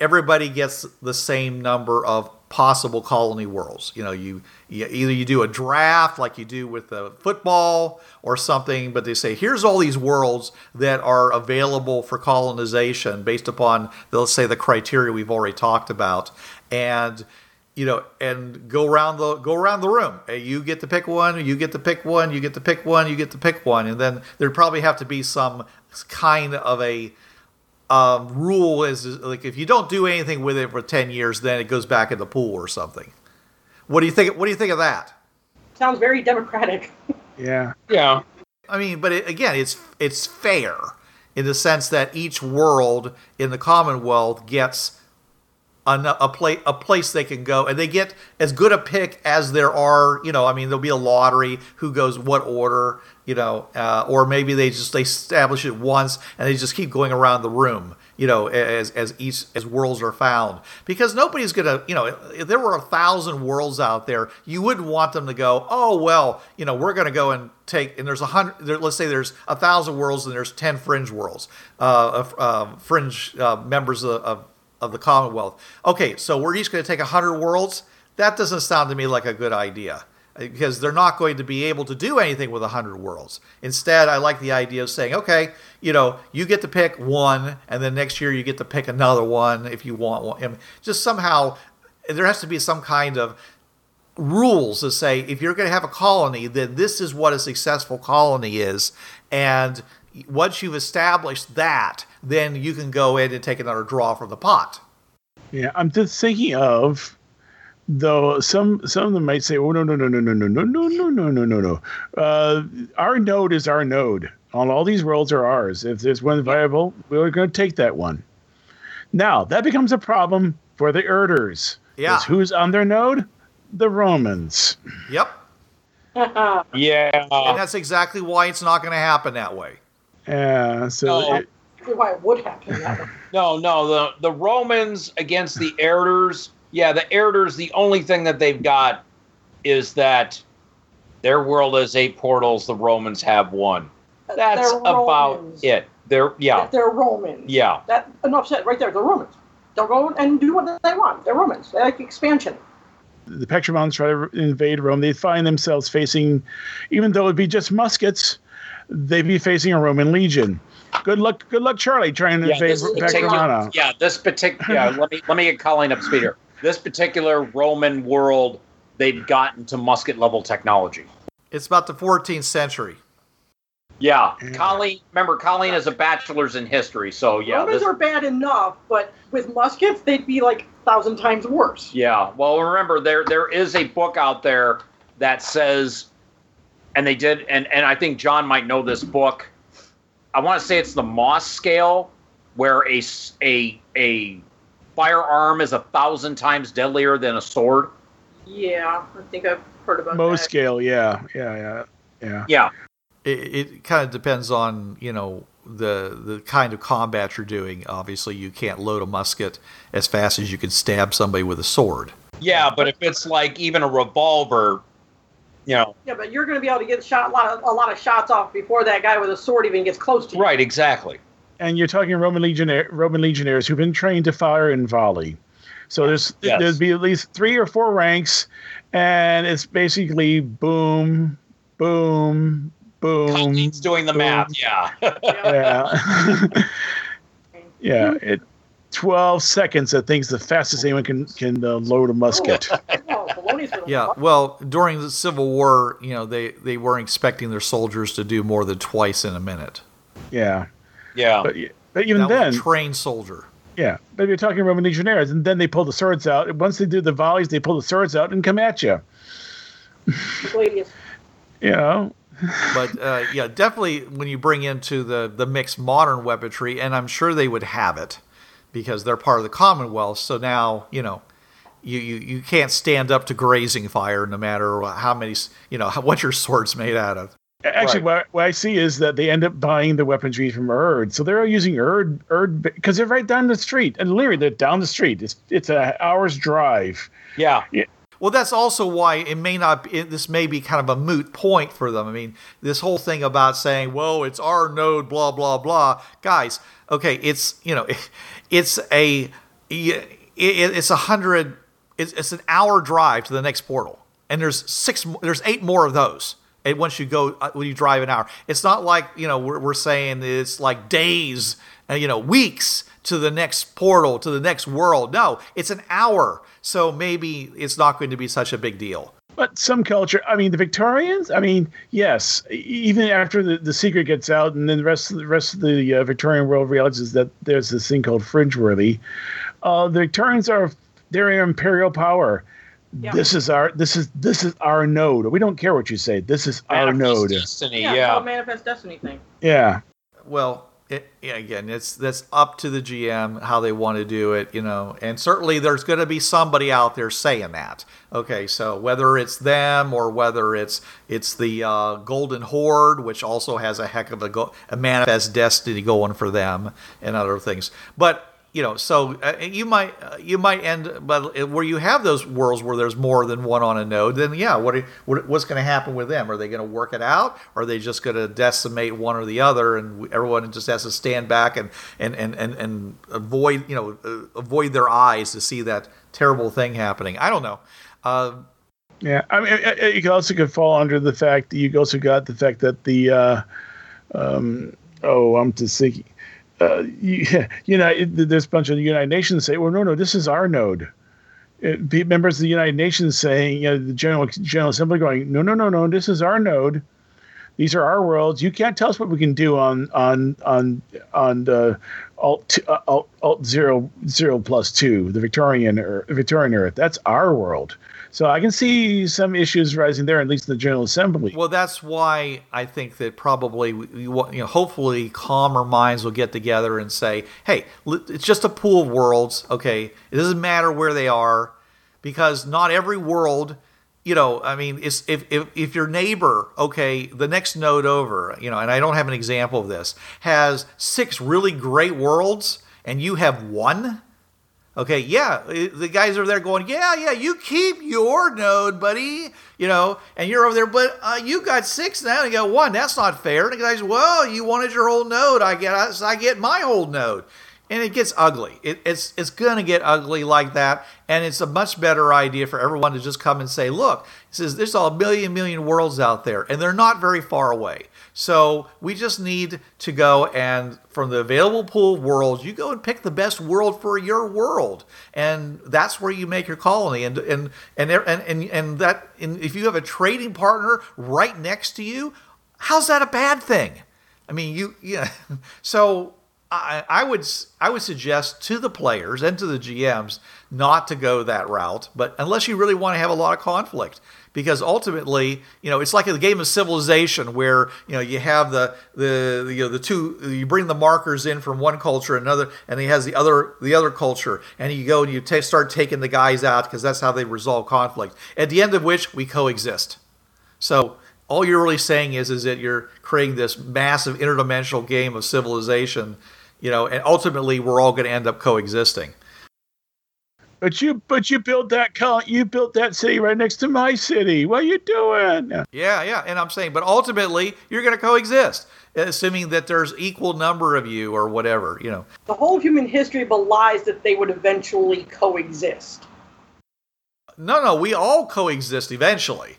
everybody gets the same number of possible colony worlds. You know, you, you either you do a draft like you do with the football or something, but they say here's all these worlds that are available for colonization based upon let's say the criteria we've already talked about, and you know, and go around the go around the room. Hey, You get to pick one. You get to pick one. You get to pick one. You get to pick one, and then there'd probably have to be some kind of a um, rule is like if you don't do anything with it for 10 years then it goes back in the pool or something what do you think what do you think of that Sounds very democratic. Yeah. Yeah. i mean but it, again it's it's fair in the sense that each world in the commonwealth gets a, a, pla- a place they can go and they get as good a pick as there are you know i mean there'll be a lottery who goes what order you know uh, or maybe they just they establish it once and they just keep going around the room you know as as each as worlds are found. Because nobody's gonna you know if there were a thousand worlds out there you wouldn't want them to go oh well you know we're gonna go and take and there's a hundred there, let's say there's a thousand worlds and there's 10 fringe worlds uh, uh, fringe uh, members of, of of the Commonwealth. Okay, so we're each going to take 100 worlds. That doesn't sound to me like a good idea because they're not going to be able to do anything with 100 worlds. Instead, I like the idea of saying, okay, you know, you get to pick one, and then next year you get to pick another one if you want one. Just somehow, there has to be some kind of rules to say if you're going to have a colony, then this is what a successful colony is. And once you've established that, then you can go in and take another draw from the pot. Yeah, I'm just thinking of though some some of them might say, "Oh no no no no no no no no no no no no no." Uh, our node is our node. All all these worlds are ours. If there's one viable, we're going to take that one. Now that becomes a problem for the Erders. Yeah. 'Cause Who's on their node? The Romans. Yep. Yeah. and that's exactly why it's not going to happen that way. Yeah. So No. it, Why it would happen that. No, no, the the Romans against the Erders. Yeah, the Erders. The only thing that they've got is that their world has eight portals. The Romans have one. That's They're about Romans. it. They're yeah, They're Romans. yeah, That enough said. Right there, they're Romans. They'll go and do what they want. They're Romans. They like expansion. the Pectramons try to invade Rome. They find themselves facing, even though it'd be just muskets, they'd be facing a Roman legion. Good luck, good luck, Charlie, trying to yeah. invade This yeah, this particular. Yeah, let me let me get Colleen up to speed here. This particular Roman world, they've gotten to musket level technology. It's about the 14th century. Yeah, Yeah. Colleen. Remember, Colleen is a bachelor's in history, so yeah, Romans this, are bad enough, but with muskets, they'd be like a thousand times worse. Yeah. Well, remember there there is a book out there that says, and they did, and and I think John might know this book. I want to say it's the Moss scale, where a a a firearm is a thousand times deadlier than a sword. Yeah, I think I've heard about Moss that. scale, yeah, yeah, yeah, yeah. Yeah. It, it kind of depends on you know the the kind of combat you're doing. Obviously, you can't load a musket as fast as you can stab somebody with a sword. Yeah, but if it's like even a revolver, you know, Yeah, but you're going to be able to get shot a lot of a lot of shots off before that guy with a sword even gets close to you. right? Exactly. And you're talking Roman legionnaire, Roman legionnaires who've been trained to fire and volley. So there's Yes. there'd be at least three or four ranks, and it's basically boom, boom, boom. Colleen's doing the math. Yeah. Yeah. Yeah. yeah. It 12 seconds, I think, is the fastest anyone can can uh, load a musket. Baloney's for the Yeah, well, during the Civil War, you know, they they weren't expecting their soldiers to do more than twice in a minute. yeah. yeah. But, but even that then, was a trained soldier. yeah. But you're talking Roman legionnaires, and then they pull the swords out. Once they do the volleys, they pull the swords out and come at you. Gladius. You know? But uh, yeah, definitely when you bring into the the mixed modern weaponry, and I'm sure they would have it because they're part of the Commonwealth. So now you know. You, you, you can't stand up to grazing fire no matter how many you know what your sword's made out of. Actually, Right. what, what I see is that they end up buying the weaponry from Erd. So they're using Erd, Erd, because they're right down the street. And literally, they're down the street. It's it's an hour's drive. yeah. Well, that's also why it may not. Be, it, this may be kind of a moot point for them. I mean, this whole thing about saying, "Well, it's our node," blah blah blah. Guys, okay, it's you know, it's a it, it's a hundred. It's, it's an hour drive to the next portal, and there's six. There's eight more of those. And once you go, uh, when you drive an hour, it's not like you know we're, we're saying it's like days, uh, you know, weeks to the next portal to the next world. No, it's an hour. So maybe it's not going to be such a big deal. But some culture, I mean, the Victorians, I mean, yes, even after the, the secret gets out, and then the rest of the rest of the uh, Victorian world realizes that there's this thing called fringeworthy. Uh, the Victorians are they're an imperial power. Yeah. This is our this is this is our node. We don't care what you say. This is our node. Destiny. Yeah, Yeah. it's all a manifest destiny thing. Yeah. Well, it, again, it's that's up to the GM how they want to do it, you know. And certainly, there's going to be somebody out there saying that. Okay, so whether it's them or whether it's it's the uh, Golden Horde, which also has a heck of a, go- a manifest destiny going for them, and other things, but. You know, so uh, you might uh, you might end, but where you have those worlds where there's more than one on a node, then yeah, what, what what's going to happen with them? Are they going to work it out? Or are they just going to decimate one or the other, and everyone just has to stand back and and and and, and avoid you know uh, avoid their eyes to see that terrible thing happening? I don't know. Uh, Yeah, I mean, it, it- it also could fall under the fact that you also got the fact that the, uh, um, oh, I'm just thinking, uh, you, you know, there's a bunch of the United Nations say, well, no, no, this is our node. It, be- members of the United Nations saying, you know, the General General Assembly going, no, no, no, no, this is our node. These are our worlds. You can't tell us what we can do on on on on the alt uh, alt, alt zero zero plus two, the Victorian Earth, Victorian Earth. That's our world. So I can see some issues rising there, at least in the General Assembly. Well, that's why I think that probably you know, hopefully calmer minds will get together and say, "Hey, it's just a pool of worlds. Okay, it doesn't matter where they are, because not every world you know, I mean, if, if if your neighbor, okay, the next node over, you know, and I don't have an example of this, has six really great worlds, and you have one. Okay, yeah, the guys are there going, yeah, yeah, you keep your node, buddy, you know, and you're over there, but uh, you got six now, and you got one. That's not fair. And the guys, well, you wanted your whole node, I get, I get my whole node and it gets ugly. It, it's it's to get ugly like that, and it's a much better idea for everyone to just come and say, "Look, he says there's a million million worlds out there, and they're not very far away. So we just need to go and from the available pool of worlds, you go and pick the best world for your world, and that's where you make your colony. And and and and and, and that and if you have a trading partner right next to you, how's that a bad thing? I mean, you yeah. So I, I would I would suggest to the players and to the GMs not to go that route, but unless you really want to have a lot of conflict, because ultimately, you know, it's like a game of civilization where you know you have the the you know the two you bring the markers in from one culture and another, and he has the other the other culture, and you go and you t- start taking the guys out because that's how they resolve conflict. At the end of which we coexist. So all you're really saying is is that you're creating this massive interdimensional game of civilization you know, and ultimately we're all going to end up coexisting. But you, but you built that col- you built that city right next to my city. What are you doing? Yeah, yeah, and I'm saying, but ultimately you're going to coexist, assuming that there's equal number of you or whatever. You know, the whole human history belies that they would eventually coexist. No, no, we all coexist eventually.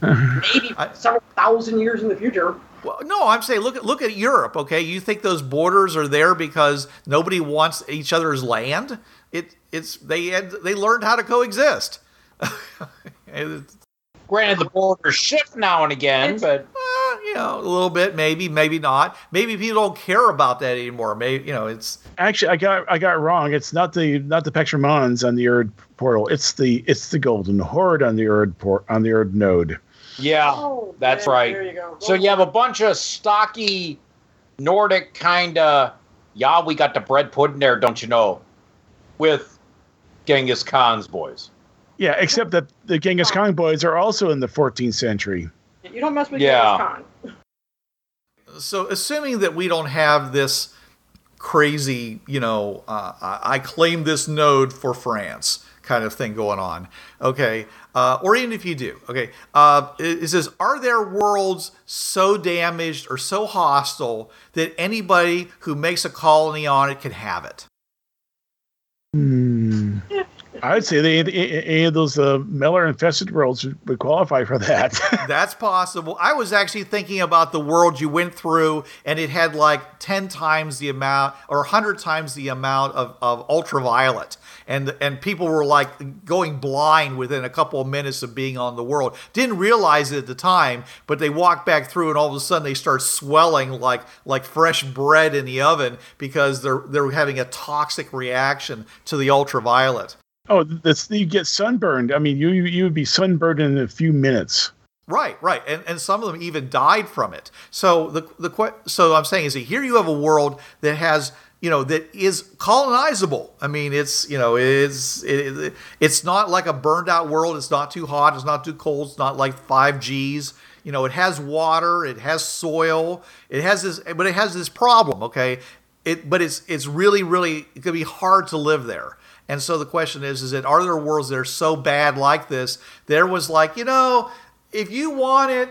Maybe several thousand years in the future. Well, no, I'm saying look at look at Europe. Okay, you think those borders are there because nobody wants each other's land? It it's they had they learned how to coexist. Granted, the borders shift now and again, but uh, you know, a little bit, maybe, maybe not. Maybe people don't care about that anymore. Maybe you know, it's actually I got I got wrong. It's not the not the Pax on the Erd portal. It's the it's the Golden Horde on the Erd port on the Erd node. Yeah, oh, that's right. There you go. So you have a bunch of stocky Nordic kind of, yeah, we got the bread pudding there, don't you know, with Genghis Khan's boys. Yeah, except that the Genghis Khan boys are also in the 14th century. You don't mess with yeah. Genghis Khan. So, assuming that we don't have this crazy, you know, uh, I claim this node for France kind of thing going on. Okay, uh, or even if you do. Okay, uh, it, says, are there worlds so damaged or so hostile that anybody who makes a colony on it can have it? Hmm. I would say any of those uh, Mellor infested worlds would qualify for that. That's possible. I was actually thinking about the world you went through, and it had like 10 times the amount or 100 times the amount of, of ultraviolet and and people were like going blind within a couple of minutes of being on the world. Didn't realize it at the time, but they walked back through, and all of a sudden they start swelling like like fresh bread in the oven because they're they're having a toxic reaction to the ultraviolet. Oh, this you get sunburned. I mean, you you would be sunburned in a few minutes. Right, right, and and some of them even died from it. So the the so I'm saying is that here you have a world that has you know that is colonizable. I mean, it's you know it's it, it's not like a burned out world. It's not too hot. It's not too cold. It's not like five Gs. You know, it has water. It has soil. It has this, but it has this problem. Okay, it but it's it's really really it could be hard to live there. And so the question is, is that are there worlds that are so bad like this? There was like, you know, if you want it,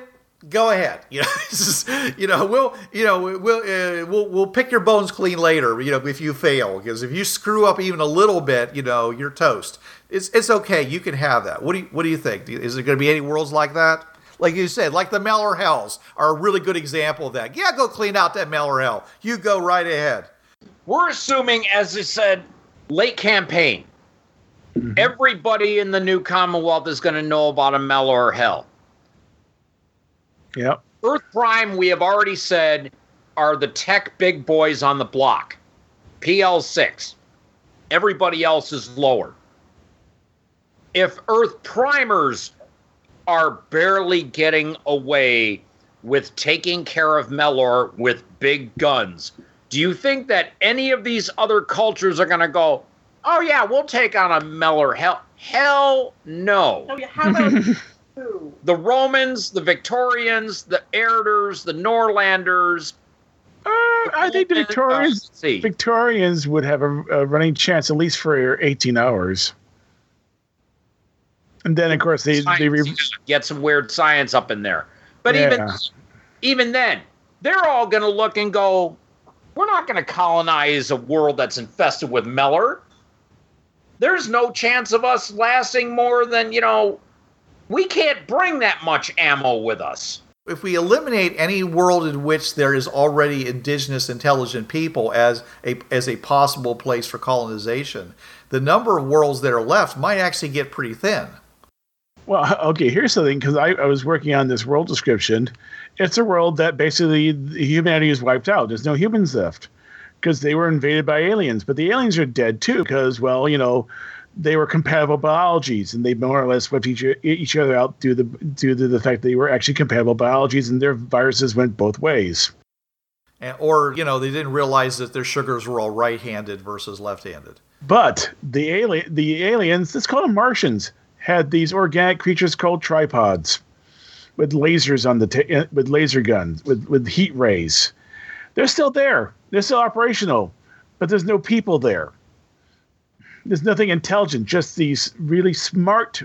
go ahead. You know, is, you know, we'll, you know, we'll, uh, we'll, we'll pick your bones clean later. You know, if you fail, because if you screw up even a little bit, you know, you're toast. It's, it's okay. You can have that. What do you, what do you think? Is there going to be any worlds like that? Like you said, like the Mellor Hells are a really good example of that. Yeah, go clean out that Mellor Hell. You go right ahead. We're assuming, as I said, late campaign. Mm-hmm. Everybody in the new Commonwealth is going to know about a Mellor Hell Yep. Earth Prime, we have already said, are the tech big boys on the block. PL6. Everybody else is lower. If Earth Primers are barely getting away with taking care of Mellor with big guns, do you think that any of these other cultures are going to go, oh, yeah, we'll take on a Mellor? Hell, Hell no. Oh, yeah, how about? The Romans, the Victorians, the Erders, the Norlanders. Uh, I think the Victorians let's see. Victorians would have a, a running chance at least for 18 hours. And then, of course, they, Science, they re- get some weird science up in there. But even even then, they're all going to look and go, "We're not going to colonize a world that's infested with Mellor. There's no chance of us lasting more than you know. We can't bring that much ammo with us." if we eliminate any world in which there is already indigenous intelligent people as a as a possible place for colonization, the number of worlds that are left might actually get pretty thin. Well, okay, here's the thing because I, I was working on this world description. It's a world that basically humanity is wiped out. There's no humans left because they were invaded by aliens. But the aliens are dead too because, well, you know, they were compatible biologies and they more or less wiped each, each other out due to, the, due to the fact that they were actually compatible biologies and their viruses went both ways. And, or you know they didn't realize that their sugars were all right-handed versus left-handed. But the alien, the aliens, let's call them Martians, had these organic creatures called tripods, with lasers on the ta- uh, with laser guns, with with heat rays. They're still there. They're still operational, but there's no people there. There's nothing intelligent. Just these really smart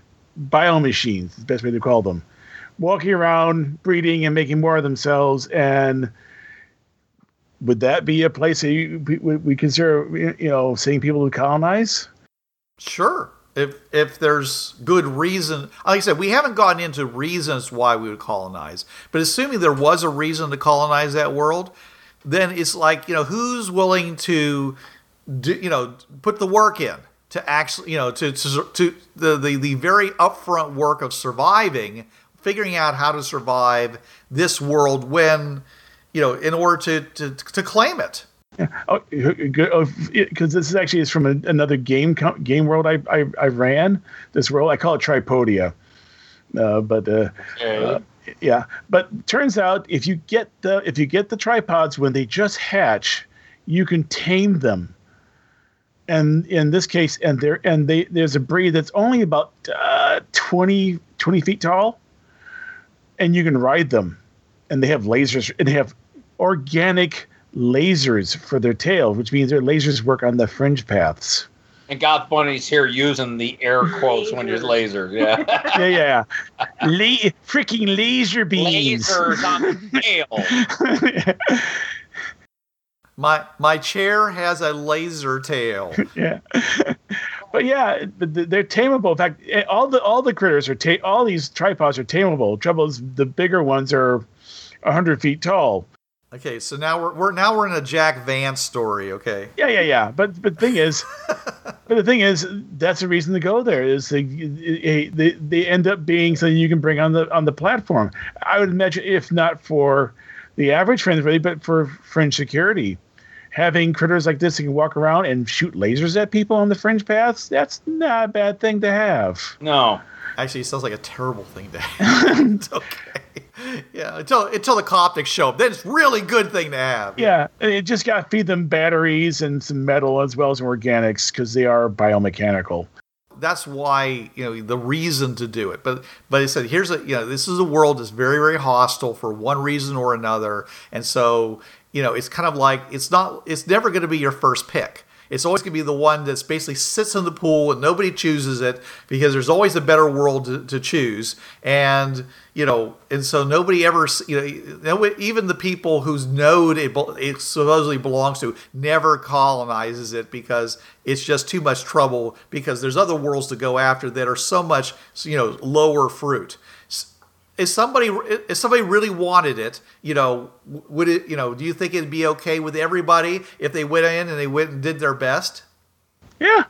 biomachines. Is the best way to call them, walking around, breeding, and making more of themselves. And would that be a place that you, we, we consider, you know, seeing people to colonize? Sure. If if there's good reason, like I said, we haven't gotten into reasons why we would colonize. But assuming there was a reason to colonize that world, then it's like you know who's willing to, do, you know, put the work in to actually, you know, to to, to the, the the very upfront work of surviving, figuring out how to survive this world when, you know, in order to to, to claim it. Oh, because this is actually is from a, another game game world I, I I ran. This world I call it Tripodia, uh, but uh, uh, yeah. But turns out if you get the if you get the tripods when they just hatch, you can tame them. And in this case, and there and they there's a breed that's only about uh, 20, 20 feet tall, and you can ride them, and they have lasers and they have organic lasers for their tail, which means their lasers work on the fringe paths. And Goth Bunny's here using the air quotes when you're laser. Yeah. Yeah, yeah. La- freaking laser beams. Lasers on the tail. My my chair has a laser tail. yeah. But yeah, but they're tameable. In fact, eh, all the all the critters are ta- all these tripods are tameable. Trouble is, the bigger ones are hundred feet tall. Okay, so now we're, we're now we're in a Jack Vance story. Okay, Yeah, yeah, yeah. But but the thing is, but the thing is, that's the reason to go there. Is they, they they end up being something you can bring on the on the platform. I would imagine, if not for the average friends, really, but for fringe security, having critters like this that can walk around and shoot lasers at people on the fringe paths, that's not a bad thing to have. No. actually, it sounds like a terrible thing to have. It's okay, yeah. Until until the Coptics show up, then it's really good thing to have. Yeah, and you just got to feed them batteries and some metal as well as some organics because they are biomechanical. that's why you know the reason to do it. But but it said here's a you know this is a world that's very very hostile for one reason or another, and so you know it's kind of like it's not it's never going to be your first pick. It's always going to be the one that's basically sits in the pool and nobody chooses it because there's always a better world to, to choose. And, you know, and so nobody ever, you know, even the people whose node it, it supposedly belongs to never colonizes it because it's just too much trouble because there's other worlds to go after that are so much, you know, lower fruit. If somebody, if somebody really wanted it, you know, would it, you know, do you think it'd be okay with everybody if they went in and they went and did their best? Yeah,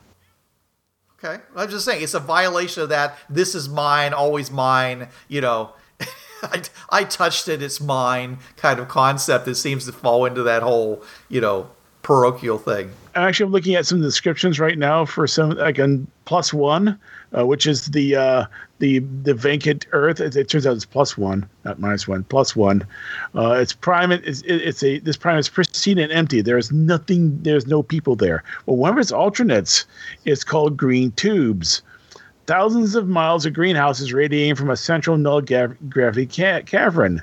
Okay. I'm just saying it's a violation of that. This is mine, always mine. You know, I, I touched it, it's mine kind of concept that seems to fall into that whole, you know, parochial thing. Actually, I'm looking at some descriptions right now for some like on plus one, uh, which is the uh, the the vacant Earth. It, it turns out it's plus one, not minus one. Plus one. Uh, it's prime. It's, it, it's a this prime is pristine and empty. There is nothing. There's no people there. Well, one of its alternates is called Green Tubes. thousands of miles of greenhouses radiating from a central null gav- gravity ca- cavern.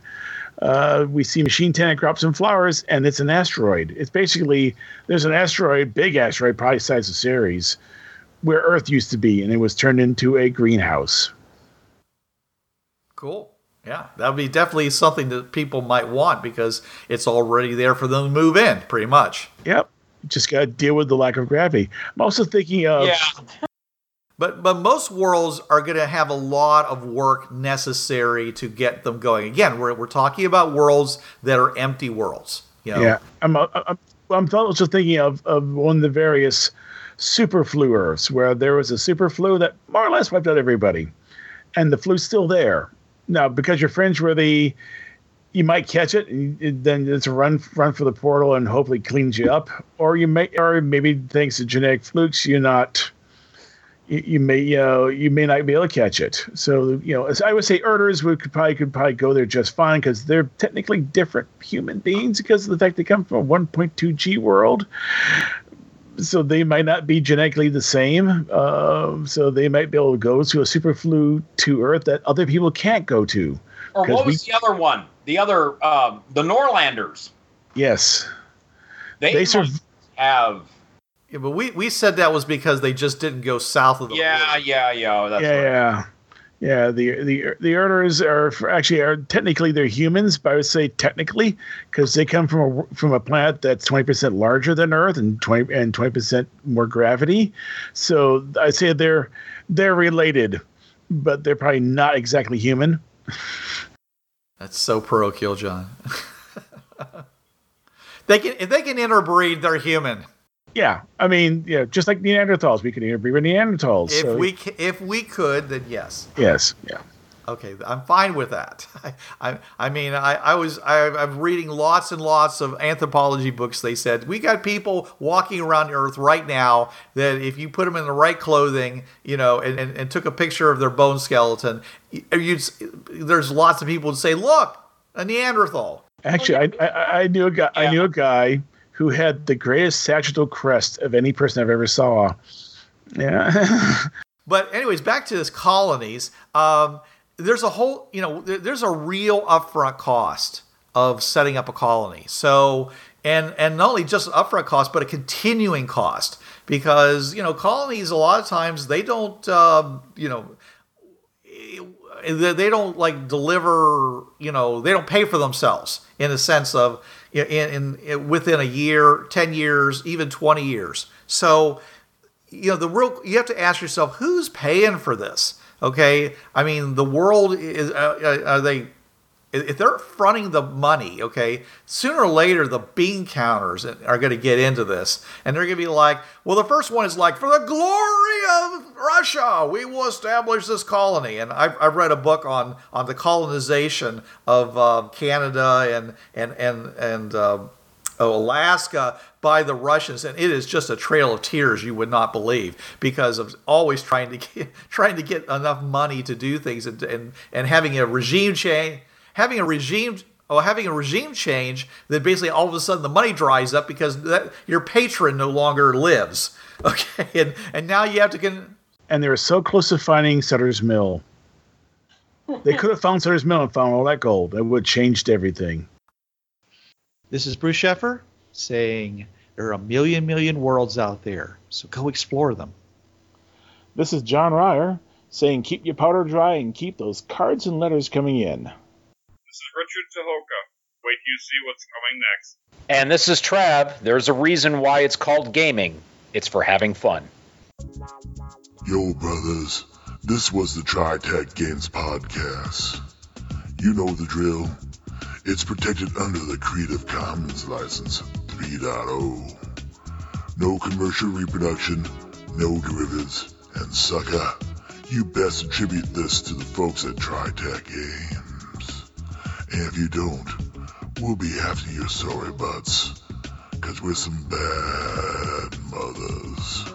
Uh, we see machine tenant crops and flowers, and it's an asteroid. It's basically there's an asteroid, big asteroid, probably size of Ceres, where Earth used to be, and it was turned into a greenhouse. Cool. Yeah, that would be definitely something that people might want because it's already there for them to move in, pretty much. Yep. Just got to deal with the lack of gravity. I'm also thinking of yeah. But but most worlds are going to have a lot of work necessary to get them going. Again, we're we're talking about worlds that are empty worlds. You know? Yeah, I'm, I'm, I'm also thinking of, of one of the various super flu Earths where there was a super flu that more or less wiped out everybody, and the flu's still there. Now, because you're fringe worthy, you might catch it, and then it's a run run for the portal and hopefully cleans you up, or you may, or maybe thanks to genetic flukes, you're not. You, you may you know you may not be able to catch it. So you know, as I would say, Erders would could probably could probably go there just fine because they're technically different human beings because of the fact they come from a 1.2 G world. So they might not be genetically the same. Um, so they might be able to go to a super flu to Earth that other people can't go to. Or 'Cause what we- was the other one? The other, um, the Norlanders. Yes, They, They must surv- have. Yeah, but we, we said that was because they just didn't go south of the Yeah, border. yeah, yeah. That's yeah, right. yeah, yeah. The the the Erders are actually are technically they're humans, but I would say technically because they come from a from a planet that's twenty percent larger than Earth and twenty and twenty percent more gravity. So I'd say they're they're related, but they're probably not exactly human. That's so parochial, John. they can if they can interbreed, they're human. Yeah, I mean, yeah, just like Neanderthals, we could interbreed with Neanderthals. If so, we ca- if we could, then yes. yes, yeah. Okay, I'm fine with that. I, I, I mean, I, I was, I, I'm reading lots and lots of anthropology books. They said we got people walking around Earth right now that if you put them in the right clothing, you know, and, and, and took a picture of their bone skeleton, uh, you'd, there's lots of people would say, "Look, a Neanderthal." Actually, I, I I knew a guy. I knew a guy who had the greatest sagittal crest of any person I've ever saw. Yeah, But anyways, back to this colonies. Um, there's a whole, you know, there, there's a real upfront cost of setting up a colony. So, and and not only just upfront cost, but a continuing cost because you know colonies a lot of times they don't, um, you know. They don't like deliver, you know, they don't pay for themselves in the sense of in, in, in within a year, 10 years, even 20 years. So, you know the real you have to ask yourself who's paying for this okay i mean the world is uh, are they if they're fronting the money okay sooner or later the bean counters are going to get into this and they're going to be like well the first one is like for the glory of russia we will establish this colony. And i've, I've read a book on on the colonization of uh, canada and and and and uh, Alaska by the Russians, and it is just a trail of tears you would not believe because of always trying to get trying to get enough money to do things and and, and having a regime change, having a regime. Oh, having a regime change, that basically all of a sudden the money dries up because that, your patron no longer lives. Okay, and and now you have to con- and they were so close to finding Sutter's Mill. They could have found Sutter's Mill and found all that gold. It would have changed everything. This is Bruce Sheffer saying there are a million, million worlds out there, so go explore them. This is John Ryer saying, "Keep your powder dry and keep those cards and letters coming in." This is Richard Tucholka. Wait you see what's coming next. And this is Trav. There's a reason why it's called gaming. It's for having fun. Yo, brothers, this was the TriTac Games Podcast. You know the drill. It's protected under the Creative Commons License 3.0. No commercial reproduction, no derivatives, and sucker, you best attribute this to the folks at TriTac Games. And if you don't, we'll be after your sorry butts, cause we're some bad mothers.